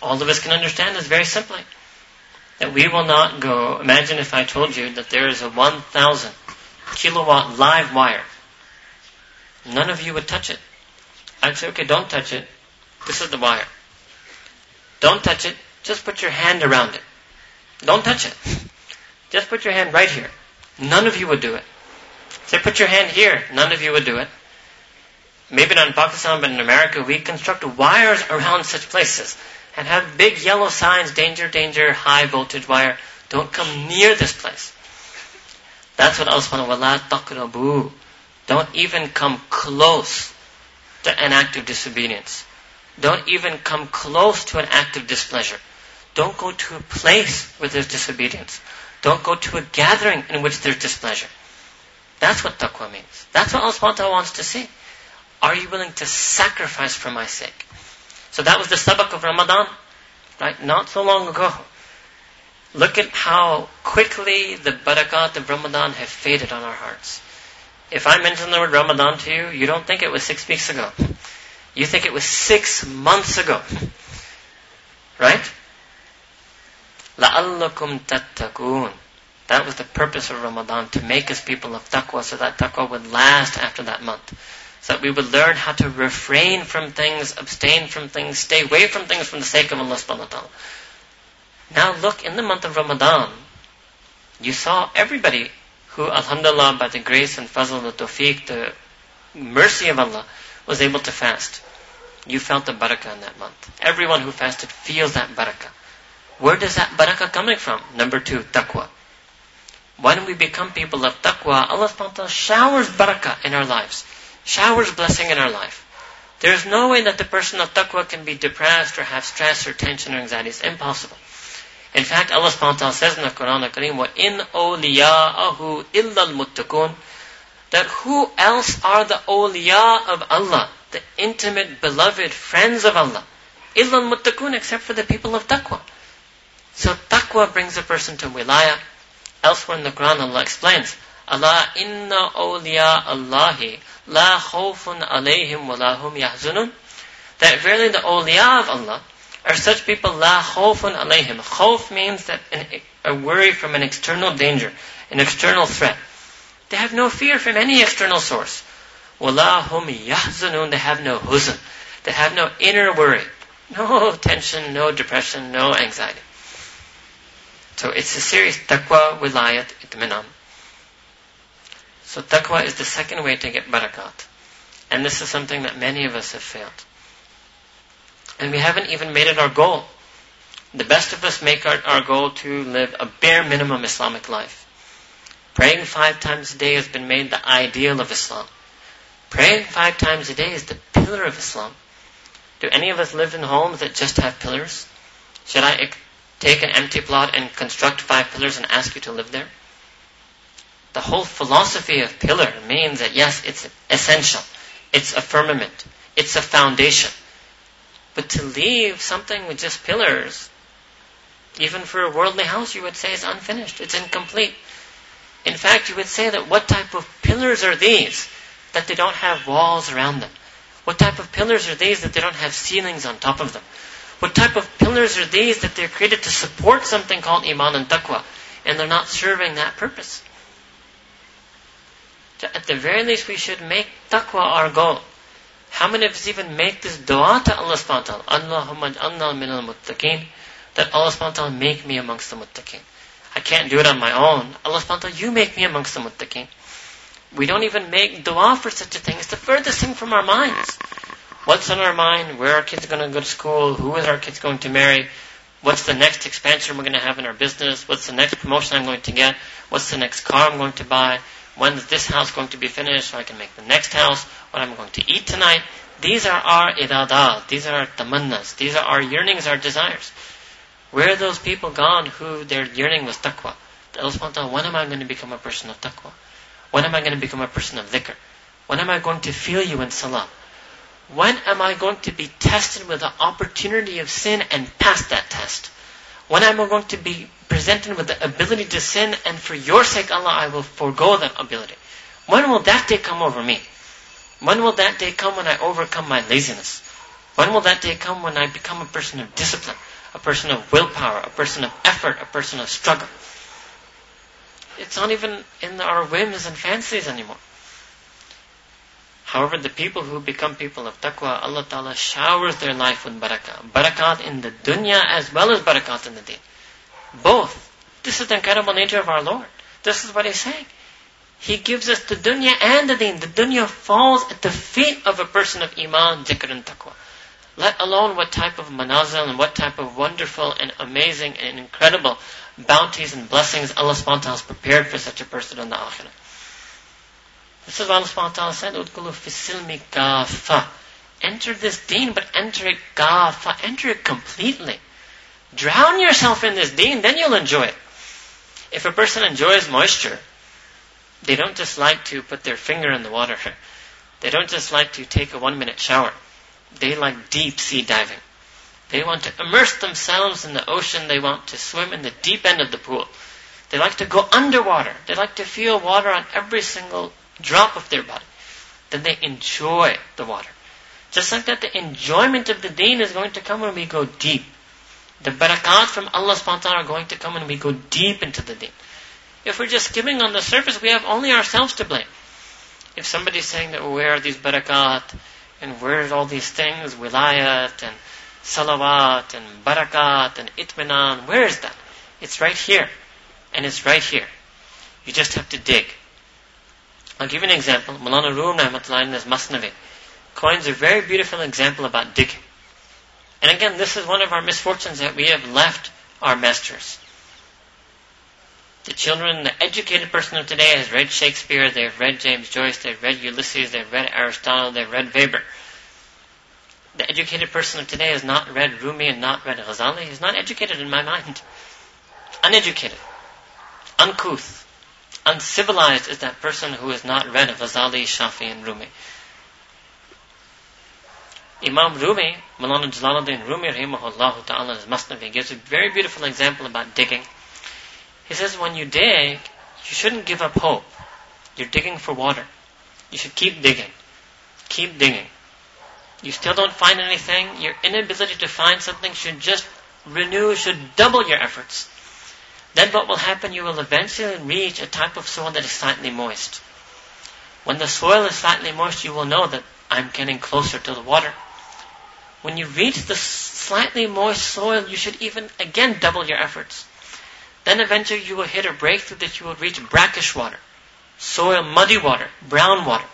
All of us can understand this very simply. That we will not go, imagine if I told you that there is a 1000 kilowatt live wire. None of you would touch it. I'd say, okay, don't touch it. This is the wire. Don't touch it. Just put your hand around it. Don't touch it. Just put your hand right here. None of you would do it. Say, put your hand here. None of you would do it. Maybe not in Pakistan, but in America, we construct wires around such places and have big yellow signs, danger, danger, high voltage wire. Don't come near this place. That's what Allah subhanahu wa ta'ala. Don't even come close to an act of disobedience. Don't even come close to an act of displeasure. Don't go to a place where there's disobedience. Don't go to a gathering in which there's displeasure. That's what taqwa means. That's what Allah wants to see. Are you willing to sacrifice for my sake? So that was the sabak of Ramadan, right? Not so long ago. Look at how quickly the barakat of Ramadan have faded on our hearts. If I mention the word Ramadan to you, you don't think it was six weeks ago. You think it was six months ago. Right? لَعَلَّكُمْ تَتَّقُونَ That was the purpose of Ramadan, to make us people of taqwa, so that taqwa would last after that month. That we would learn how to refrain from things, abstain from things, stay away from things for the sake of Allah subhanahu wa ta'ala. Now look, in the month of Ramadan, you saw everybody who, alhamdulillah, by the grace and fazl, the tawfiq, the mercy of Allah, was able to fast. You felt the barakah in that month. Everyone who fasted feels that barakah. Where does that barakah coming from? Number two, taqwa. When we become people of taqwa, Allah subhanahu showers barakah in our lives Showers blessing in our life. There is no way that the person of taqwa can be depressed or have stress or tension or anxiety. It's impossible. In fact, Allah subhanahu wa ta'ala says in the Quran al-Kareem, وَإِنْ أَوْلِيَاءَهُ إِلَّا الْمُتَّقُونَ that who else are the awliya of Allah, the intimate, beloved friends of Allah? Illal muttaqun, except for the people of taqwa. So taqwa brings a person to wilayah. Elsewhere in the Quran, Allah explains, Allah inna awliya Allahi la khawfun alayhim wa lahum yahzunun. That really the awliya of Allah are such people la khawfun alayhim. Khawf means that an, a worry from an external danger, an external threat. They have no fear from any external source. Hum yahzanun. They have no huzn. They have no inner worry. No tension, no depression, no anxiety. So it's a serious taqwa, wilayat, itminan. So taqwa is the second way to get barakat. And this is something that many of us have failed. And we haven't even made it our goal. The best of us make our, our goal to live a bare minimum Islamic life. Praying five times a day has been made the ideal of Islam. Praying five times a day is the pillar of Islam. Do any of us live in homes that just have pillars? Should I take an empty plot and construct five pillars and ask you to live there? The whole philosophy of pillar means that yes, it's essential. It's a firmament. It's a foundation. But to leave something with just pillars, even for a worldly house, you would say is unfinished. It's incomplete. In fact, you would say that what type of pillars are these that they don't have walls around them? What type of pillars are these that they don't have ceilings on top of them? What type of pillars are these that they're created to support something called iman and taqwa and they're not serving that purpose? At the very least, we should make taqwa our goal. How many of us even make this dua to Allah subhanahu wa ta'ala? Allahumma anna min al-muttaqeen. That Allah subhanahu wa ta'ala make me amongst the muttaqeen. I can't do it on my own. Allah subhanahu wa ta'ala, you make me amongst the muttaqeen. We don't even make dua for such a thing. It's the furthest thing from our minds. What's on our mind? Where are our kids going to go to school? Who is our kids going to marry? What's the next expansion we're going to have in our business? What's the next promotion I'm going to get? What's the next car I'm going to buy? When is this house going to be finished so I can make the next house? What am I'm going to eat tonight? These are our iradat. These are our tamannas. These are our yearnings, our desires. Where are those people gone who their yearning was taqwa? Allah when am I going to become a person of taqwa? When am I going to become a person of dhikr? When am I going to feel you in salah? When am I going to be tested with the opportunity of sin and pass that test? When am I going to be presented with the ability to sin and for your sake, Allah, I will forego that ability? When will that day come over me? When will that day come when I overcome my laziness? When will that day come when I become a person of discipline, a person of willpower, a person of effort, a person of struggle? It's not even in our whims and fancies anymore. However, the people who become people of taqwa, Allah Ta'ala showers their life with barakah. Barakat in the dunya as well as barakat in the deen. Both. This is the incredible nature of our Lord. This is what He's saying. He gives us the dunya and the deen. The dunya falls at the feet of a person of iman, dhikr and taqwa. Let alone what type of manazil and what type of wonderful and amazing and incredible bounties and blessings Allah subhanahu has prepared for such a person in the akhirah. This is what Allah subhanahu said, Udkulu fisilmi gafa. Enter this deen, but enter it gafa. Enter it completely. Drown yourself in this deen, then you'll enjoy it. If a person enjoys moisture, they don't just like to put their finger in the water. They don't just like to take a one minute shower. They like deep sea diving. They want to immerse themselves in the ocean. They want to swim in the deep end of the pool. They like to go underwater. They like to feel water on every single drop of their body, then they enjoy the water. Just like that, the enjoyment of the deen is going to come when we go deep. The barakat from Allah subhanahu wa ta'ala are going to come when we go deep into the deen. If we're just skimming on the surface, we have only ourselves to blame. If somebody's saying that, where are these barakat, and where's all these things, wilayat, and salawat, and barakat, and itminan, where is that? It's right here. And it's right here. You just have to dig. I'll give you an example. Mulana Rum Rahmatullah in his Masnavi coins a very beautiful example about digging. And again, this is one of our misfortunes that we have left our masters. The children, the educated person of today has read Shakespeare, they've read James Joyce, they've read Ulysses, they've read Aristotle, they've read Weber. The educated person of today has not read Rumi and not read Ghazali. He's not educated in my mind. Uneducated. Uncouth uncivilized is that person who has not read Ghazali, Shafi, and Rumi. Imam Rumi, Malana Jalaluddin Rumi, rahimahullah ta'ala, his Masnavi, gives a very beautiful example about digging. He says, when you dig, you shouldn't give up hope. You're digging for water. You should keep digging. Keep digging. You still don't find anything. Your inability to find something should just renew, should double your efforts. Then what will happen? You will eventually reach a type of soil that is slightly moist. When the soil is slightly moist, you will know that I'm getting closer to the water. When you reach the slightly moist soil, you should even again double your efforts. Then eventually you will hit a breakthrough that you will reach brackish water, soil, muddy water, brown water.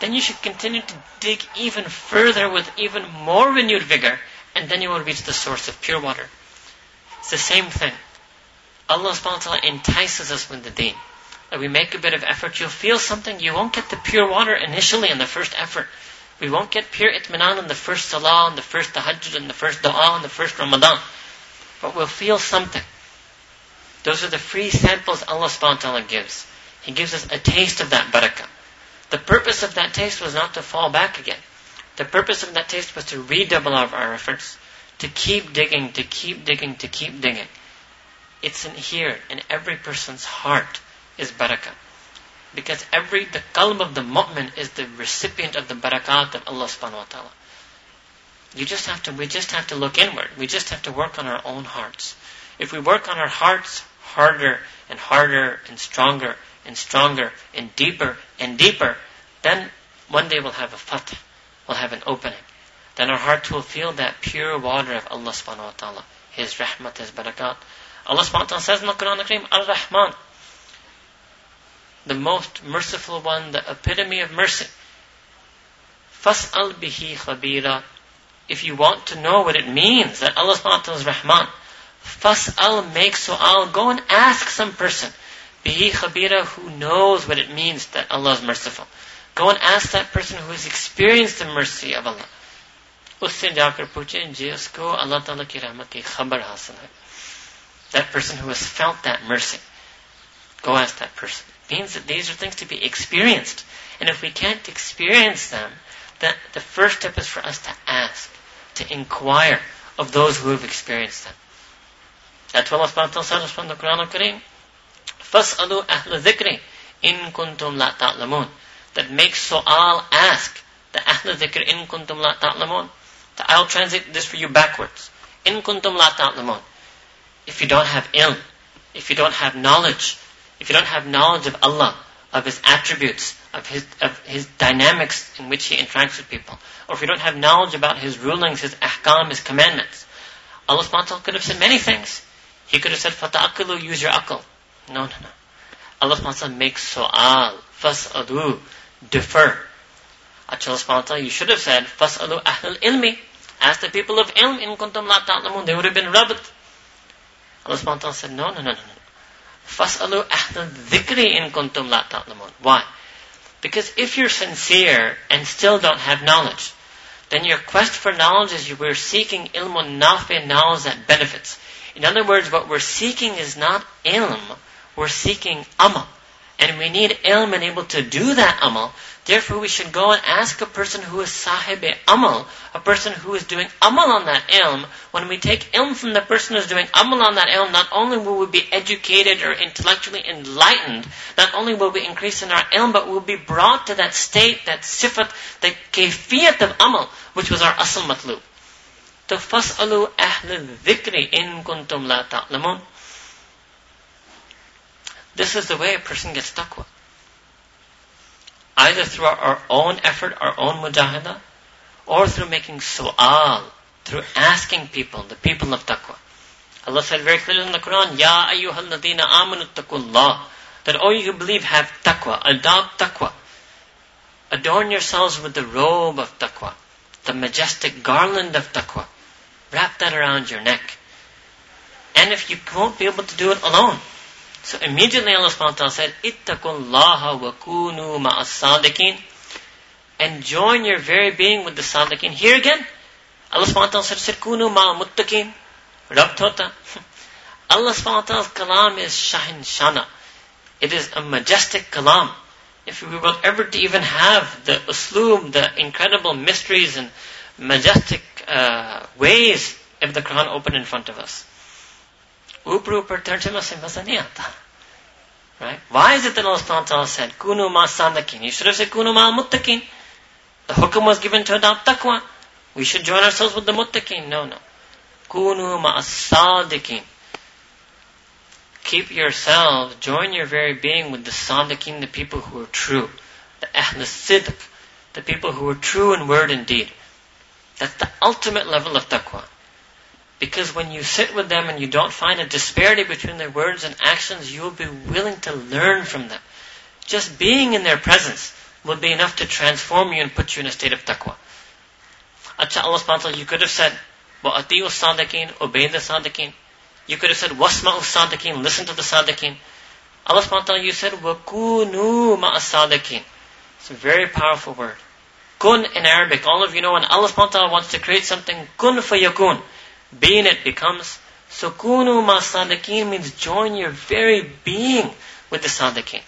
Then you should continue to dig even further with even more renewed vigor, and then you will reach the source of pure water. It's the same thing. Allah subhanahu wa ta'ala entices us with the deen. If we make a bit of effort, you'll feel something. You won't get the pure water initially in the first effort. We won't get pure itminan in the first salah, in the first tahajjud, in the first dua, in the first Ramadan. But we'll feel something. Those are the free samples Allah subhanahu gives. He gives us a taste of that barakah. The purpose of that taste was not to fall back again. The purpose of that taste was to redouble our efforts, to keep digging, to keep digging, to keep digging. It's in here, in every person's heart is barakah. Because every, the qalb of the mu'min is the recipient of the barakat of Allah subhanahu wa ta'ala. You just have to, we just have to look inward. We just have to work on our own hearts. If we work on our hearts harder and harder and stronger and stronger and deeper and deeper, then one day we'll have a fath. We'll have an opening. Then our heart will feel that pure water of Allah subhanahu wa ta'ala. His rahmat, His barakat. Allah subhanahu wa ta'ala says in the Quran Al-Kareem, Ar-Rahman, the most merciful one, the epitome of mercy. Fas'al bihi khabira. If you want to know what it means that Allah subhanahu wa ta'ala is Rahman, fas'al make su'al, go and ask some person. Bihi khabira who knows what it means that Allah is merciful. Go and ask that person who has experienced the mercy of Allah. उससे जाकर पूछे जिसको अल्लाह ताला की रहमत की खबर हासिल है that person who has felt that mercy. Go ask that person. It means that these are things to be experienced. And if we can't experience them, then the first step is for us to ask, to inquire of those who have experienced them. That's what Allah subhanahu wa ta'ala says from the Quran al-Kareem. فَاسْأَلُوا أَهْلَ ذِكْرِ إِن كُنْتُمْ لَا تَعْلَمُونَ That makes su'al ask. The أهل ذِكْر إِن كُنْتُمْ لَا تَعْلَمُونَ I'll translate this for you backwards. إِن كُنْتُمْ لَا تَعْلَمُونَ if you don't have ilm, if you don't have knowledge, if you don't have knowledge of Allah, of His attributes, of His, of His dynamics in which He interacts with people, or if you don't have knowledge about His rulings, His ahkam, His commandments, Allah wa could have said many things. He could have said, fata'akilu, use your akal. No, no, no. Allah subhanahu makes su'al, fas'alu, defer. Allah you should have said, fas'alu ahlul ilmi. Ask the people of ilm, in kuntum la ta'lamun. They would have been rabbit. Allah subhanahu said, no, no, no, no. فَاسْأَلُوا أَهْلَ الذِّكْرِ إِن كُنْتُمْ لَا تَعْلَمُونَ Why? Because if you're sincere and still don't have knowledge, then your quest for knowledge is you were seeking ilmun nafi, knowledge that benefits. In other words, what we're seeking is not ilm, we're seeking amal. And we need ilm and able to do that amal. Therefore, we should go and ask a person who is sahib amal, a person who is doing amal on that ilm. When we take ilm from the person who's doing amal on that ilm, not only will we be educated or intellectually enlightened, not only will we increase in our ilm, but we'll be brought to that state, that sifat, the kayfiyat of amal, which was our asl matlub. So, فَاسْأَلُوا أَهْلَ الذِّكْرِ إِن كُنْتُمْ لَا تَعْلَمُونَ this is the way a person gets taqwa. Either through our own effort, our own mujahada, or through making su'al, through asking people, the people of taqwa. Allah said very clearly in the Quran, Ya ayyuhal ladina amanu taqullah. That all you who believe have taqwa, adopt taqwa. Adorn yourselves with the robe of taqwa, the majestic garland of taqwa. Wrap that around your neck. And if you won't be able to do it alone, so immediately Allah subhanahu wa ta'ala said, Ittaqullaha wa kunu ma'as sadiqin. And join your very being with the sadiqin. Here again, Allah subhanahu wa ta'ala said, Kunu ma'al muttaqin. Rabt. Allah subhanahu wa ta'ala's kalam is shahin shana. It is a majestic kalam. If we were ever to even have the usloob, the incredible mysteries and majestic uh, ways of the Quran open in front of us. Upra upra must Right? Why is it that Allah subhanahu said, Kunu ma sandakin? You should have said Kunu ma. The hukum was given to adopt taqwa. We should join ourselves with the muttaqin. No, no. Kunu ma sadikin. Keep yourselves, join your very being with the sadikin, the people who are true. The ahl the people who are true in word and deed. That's the ultimate level of taqwa. Because when you sit with them and you don't find a disparity between their words and actions, you'll be willing to learn from them. Just being in their presence will be enough to transform you and put you in a state of taqwa. Acha Allah subhanahu wa ta'ala, you could have said, وَأَطِيُوا الصَّادِقِينَ Obey the sadiqeen. You could have said, وَاسْمَعُوا الصَّادِقِينَ Listen to the sadiqeen. Allah subhanahu wa ta'ala, you said, وَكُونُوا مَعَ الصَّادِقِينَ It's a very powerful word. Kun in Arabic, all of you know when Allah subhanahu wa ta'ala wants to create something, kun fayakun. Being it becomes, sukunu ma sadiqeen means join your very being with the sadiqeen.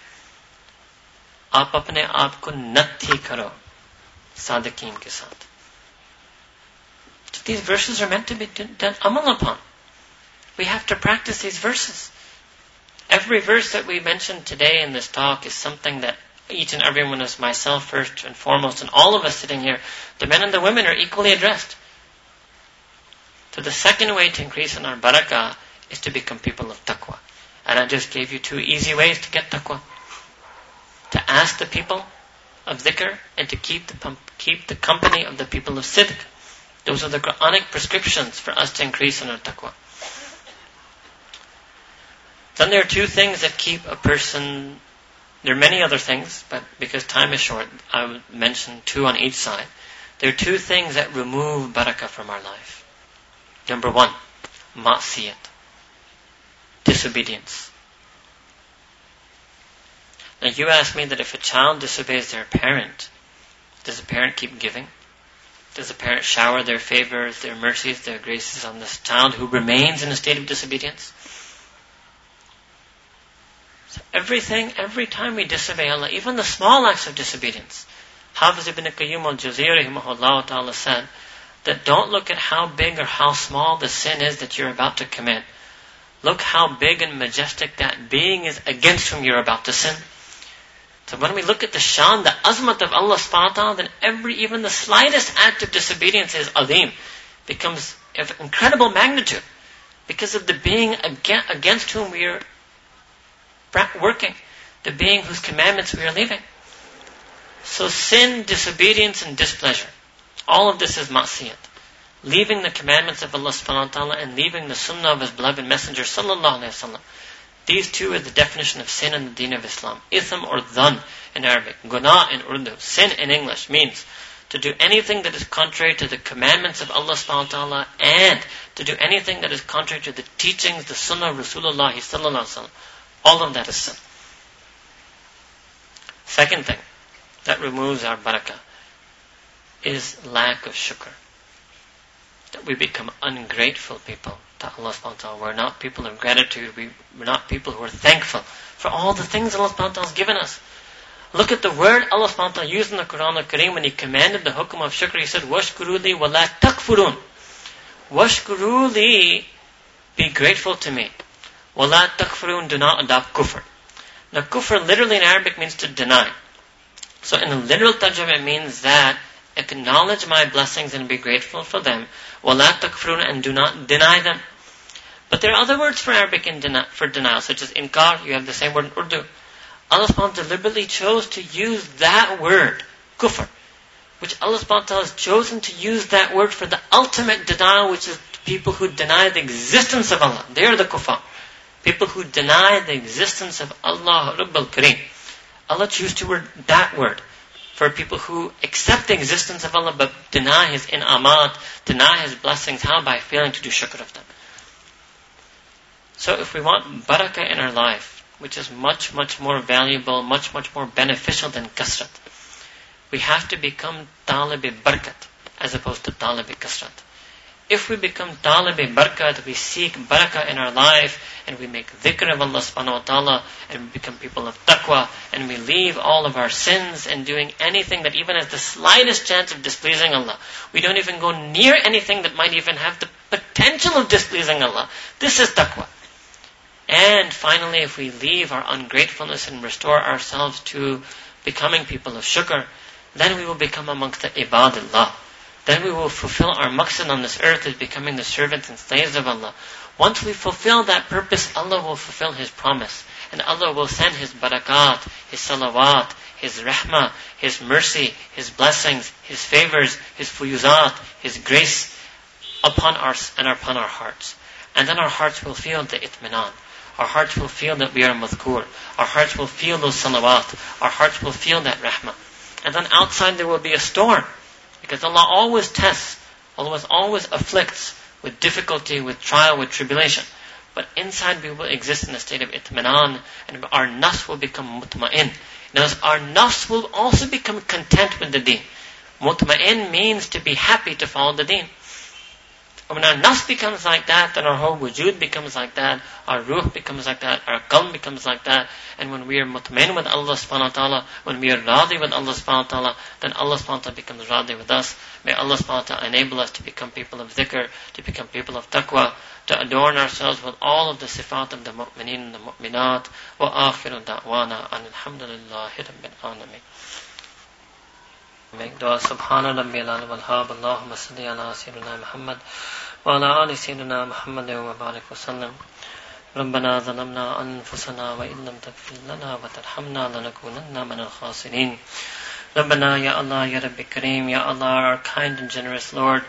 आप अपने आप को नथी करो सादकीन के साथ these verses are meant to be done amal upon. We have to practice these verses. Every verse that we mentioned today in this talk is something that each and every one of myself first and foremost, and all of us sitting here, the men and the women are equally addressed. So the second way to increase in our barakah is to become people of taqwa. And I just gave you two easy ways to get taqwa. To ask the people of dhikr and to keep the, keep the company of the people of sidq. Those are the Quranic prescriptions for us to increase in our taqwa. Then there are two things that keep a person, there are many other things, but because time is short, I will mention two on each side. There are two things that remove barakah from our life. Number one, ma'siyat, disobedience. Now you ask me that if a child disobeys their parent, does the parent keep giving? Does the parent shower their favors, their mercies, their graces on this child who remains in a state of disobedience? So everything, every time we disobey Allah, even the small acts of disobedience. Hafiz ibn Qayyim al-Jazir ta'ala said that don't look at how big or how small the sin is that you're about to commit. Look how big and majestic that being is against whom you're about to sin. So when we look at the shan, the azmat of Allah subhanahu wa ta'ala, then every, even the slightest act of disobedience is alim, becomes of incredible magnitude because of the being against whom we are working, the being whose commandments we are leaving. So sin, disobedience, and displeasure. All of this is ma'siyat. Leaving the commandments of Allah subhanahu wa ta'ala and leaving the sunnah of His beloved Messenger sallallahu alayhi wa. These two are the definition of sin in the deen of Islam. Ithm or dhan in Arabic. Guna in Urdu. Sin in English means to do anything that is contrary to the commandments of Allah subhanahu wa ta'ala and to do anything that is contrary to the teachings, the sunnah of Rasulullah sallallahu alaihi wasallam. All of that is sin. Second thing that removes our barakah is lack of shukr. That we become ungrateful people to Allah subhanahu wa ta'ala. We're not people of gratitude. We, we're not people who are thankful for all the things Allah subhanahu wa ta'ala has given us. Look at the word Allah subhanahu wa ta'ala used in the Quran al-Kareem when He commanded the hukum of shukr. He said, Washkuruli wa la takfurun. Washkuruli, be grateful to me. Wa la takfurun, do not adopt kufr. Now kufr literally in Arabic means to deny. So in the literal tarjama it means that acknowledge my blessings and be grateful for them. وَلَا تَكْفُرُونَ And do not deny them. But there are other words for Arabic deni- for denial, such as inkar. You have the same word in Urdu. Allah subhanahu deliberately chose to use that word, kufr, which Allah subhanahu has chosen to use that word for the ultimate denial, which is people who deny the existence of Allah. They are the kuffar. People who deny the existence of Allah Rabbul Kareem. Allah chose to word that word for people who accept the existence of Allah but deny His inamat, deny His blessings. How? By failing to do shukr of them. So if we want barakah in our life, which is much, much more valuable, much, much more beneficial than kasrat, we have to become talib barakat as opposed to talib kasrat. If we become talib barakat, we seek barakah in our life, and we make dhikr of Allah subhanahu wa ta'ala, and we become people of taqwa, and we leave all of our sins and doing anything that even has the slightest chance of displeasing Allah. We don't even go near anything that might even have the potential of displeasing Allah. This is taqwa. And finally, if we leave our ungratefulness and restore ourselves to becoming people of shukr, then we will become amongst the ibadillah. Then we will fulfill our maqsad on this earth as becoming the servants and slaves of Allah. Once we fulfill that purpose, Allah will fulfill His promise. And Allah will send His barakat, His salawat, His rahmah, His mercy, His blessings, His favors, His fuyuzat, His grace upon us and upon our hearts. And then our hearts will feel the itminan. Our hearts will feel that we are madhkur. Our hearts will feel those salawat. Our hearts will feel that rahmah. And then outside there will be a storm. Because Allah always tests, Allah always afflicts with difficulty, with trial, with tribulation. But inside we will exist in a state of itminan, and our nafs will become mutma'in. Now, our nafs will also become content with the deen. Mutma'in means to be happy to follow the deen. When our nafs becomes like that, then our whole wujud becomes like that, our ruh becomes like that, our qalb becomes like that, and when we are mutmain with Allah subhanahu wa ta'ala, when we are radi with Allah subhanahu wa ta'ala, then Allah subhanahu wa ta'ala becomes radi with us. May Allah subhanahu wa ta'ala enable us to become people of dhikr, to become people of taqwa, to adorn ourselves with all of the sifat of the mu'mineen and the mu'minat. Wa akhiru da'wana an alhamdulillahi rabbil alameen. Make dua subhana rabbil wal hab Allahumma salli ala sayyidina Muhammad wa ala ali sayyidina Muhammad wa barik wa sallam ربنا ظلمنا أنفسنا وإن لم تغفر لنا وترحمنا لنكونن من الخاسرين ربنا يا الله يا رب كريم يا Allah our kind and generous Lord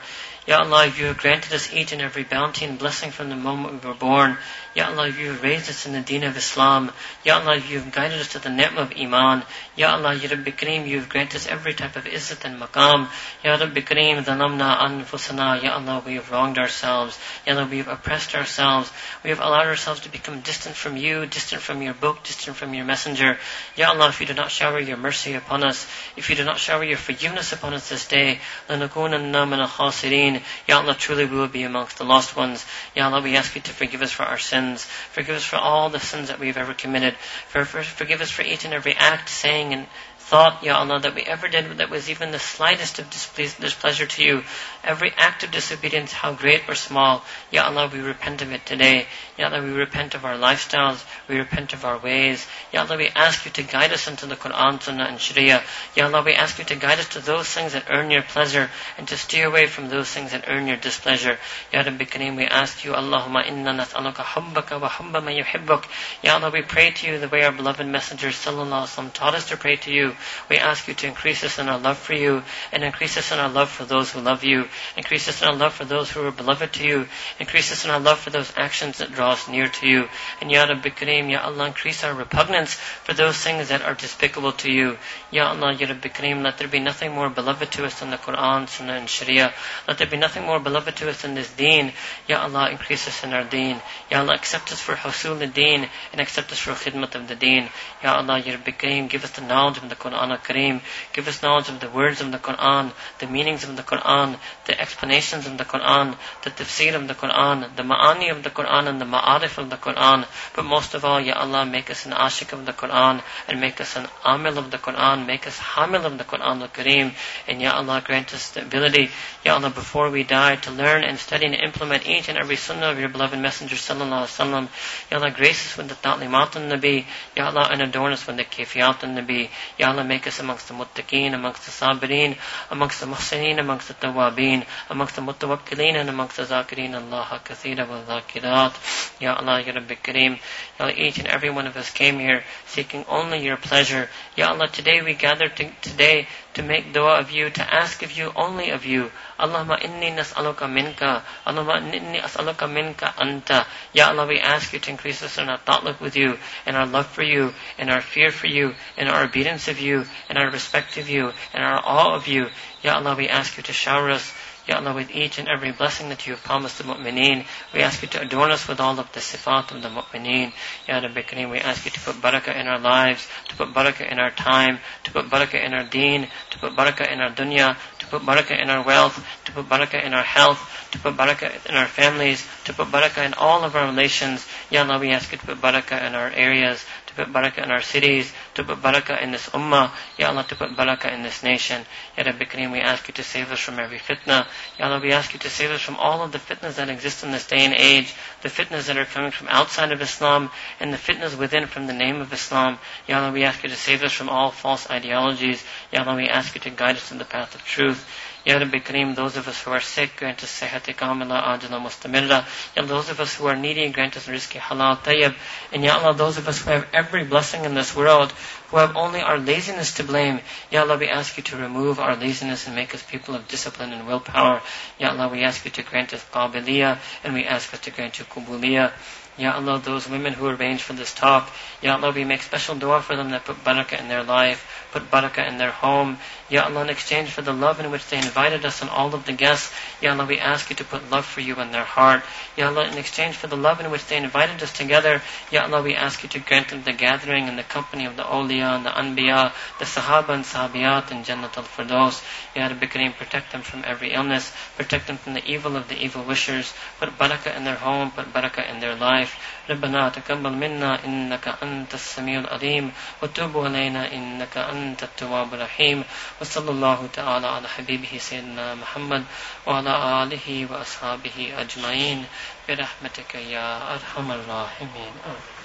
Ya Allah, you have granted us each and every bounty and blessing from the moment we were born. Ya Allah, you have raised us in the deen of Islam. Ya Allah, you have guided us to the ni'mah of Iman. Ya Allah, Ya Rabbi Kareem, you have granted us every type of izzat and maqam. Ya Rabbi Kareem, dhalamna anfusana. Ya Allah, we have wronged ourselves. Ya Allah, we have oppressed ourselves. We have allowed ourselves to become distant from you, distant from your book, distant from your messenger. Ya Allah, if you do not shower your mercy upon us, if you do not shower your forgiveness upon us this day, لَنَكُونَنَّ مِنَ الْخَاسِرِينَ Ya Allah, truly we will be amongst the lost ones. Ya Allah, we ask you to forgive us for our sins sins. Forgive us for all the sins that we've ever committed. For, for, forgive us for each and every act, saying, and thought, Ya Allah, that we ever did that was even the slightest of displeasure to you. Every act of disobedience, how great or small, Ya Allah, we repent of it today. Ya Allah, we repent of our lifestyles. We repent of our ways. Ya Allah, we ask you to guide us into the Quran, Sunnah, and Sharia. Ya Allah, we ask you to guide us to those things that earn your pleasure and to steer away from those things that earn your displeasure. Ya Rabbi Kareem, we ask you, Allahumma inna nas'aluka hubbaka wa hubba man yuhibbuk. Ya Allah, we pray to you the way our beloved Messenger sallallahu alaihi wasallam taught us to pray to you. We ask you to increase us in our love for you and increase us in our love for those who love you. Increase us in our love for those who are beloved to you. Increase us in our love for those actions that draw us near to you. And Ya Rabbi Kareem, Ya Allah, increase our repugnance for those things that are despicable to you. Ya Allah, Ya Rabbi Kareem, let there be nothing more beloved to us than the Quran, Sunnah, and Sharia. Let there be nothing more beloved to us than this deen. Ya Allah, increase us in our deen. Ya Allah, accept us for husul the deen and accept us for khidmat of the deen. Ya Allah, Ya Rabbi Kareem, give us the knowledge of the Quran Kareem. Give us knowledge of the words of the Quran, the meanings of the Quran, the explanations of the Quran, the tafsir of the Quran, the ma'ani of the Quran and the ma'arif of the Quran. But most of all, Ya Allah, make us an ashik of the Quran and make us an amil of the Quran, make us hamil of the Quran al-Kareem. And Ya Allah, grant us the ability, Ya Allah, before we die, to learn and study and implement each and every sunnah of your beloved Messenger sallallahu alaihi wasallam. Ya Allah, grace us with the ta'limat al-Nabi. Ya Allah, and adorn us with the kifiyat al-Nabi. Ya Allah, make us amongst the muttaqeen, amongst the sabirin, amongst the muhsineen, amongst the tawabin, amongst the mutawakkilin, and amongst the zakirin, Allah kathira wa zakirat. Ya Allah, Ya Rabbi Kareem. Ya Allah, each and every one of us came here seeking only your pleasure. Ya Allah, today we gathered to, today to make dua of you, to ask of you, only of you. Allahumma inni nas'aluka minka. Allahumma inni as'aluka minka anta. Ya Allah, we ask you to increase us in our ta'luq with you, in our love for you, in our fear for you, in our obedience of you, in our respect of you, in our awe of you. Ya Allah, we ask you to shower us Ya Allah, with each and every blessing that you have promised the mu'mineen, we ask you to adorn us with all of the sifat of the mu'mineen. Ya Rabbi Kareem, we ask you to put barakah in our lives, to put barakah in our time, to put barakah in our deen, to put barakah in our dunya, to put barakah in our wealth, to put barakah in our health, to put barakah in our families, to put barakah in all of our relations. Ya Allah, we ask you to put barakah in our areas, to put barakah in our cities, to put barakah in this ummah. Ya Allah, to put barakah in this nation. Ya Rabbi Kareem, we ask you to save us from every fitna. Ya Allah, we ask you to save us from all of the fitnas that exist in this day and age, the fitnas that are coming from outside of Islam, and the fitnas within from the name of Islam. Ya Allah, we ask you to save us from all false ideologies. Ya Allah, we ask you to guide us in the path of truth. Ya Rabbi Kareem, those of us who are sick, grant us sihat kamila ajala mustamirra. Ya those of us who are needy, grant us rizki halal tayyib. And Ya Allah, those of us who have every blessing in this world, who have only our laziness to blame, Ya Allah, we ask you to remove our laziness and make us people of discipline and willpower. Ya Allah, we ask you to grant us qabiliyah, and we ask us to grant you kubuliyah. Ya Allah, those women who arranged for this talk, Ya Allah, we make special dua for them that put barakah in their life, put barakah in their home. Ya Allah, in exchange for the love in which they invited us and all of the guests, Ya Allah, we ask you to put love for you in their heart. Ya Allah, in exchange for the love in which they invited us together, Ya Allah, we ask you to grant them the gathering and the company of the awliya and the anbiya, the sahaba and sahabiyat and Jannat al-Firdaus. Ya Rabbi Kareem, protect them from every illness, protect them from the evil of the evil wishers, put barakah in their home, put barakah in their life. ربنا تقبل منا إنك أنت السميع العليم وتوب علينا إنك أنت التواب الرحيم وصلى الله تعالى على حبيبه سيدنا محمد وعلى آله وأصحابه أجمعين برحمتك يا أرحم الراحمين. Uh,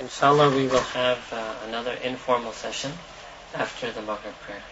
inshallah, we will have uh, another informal session after the Maghrib prayer.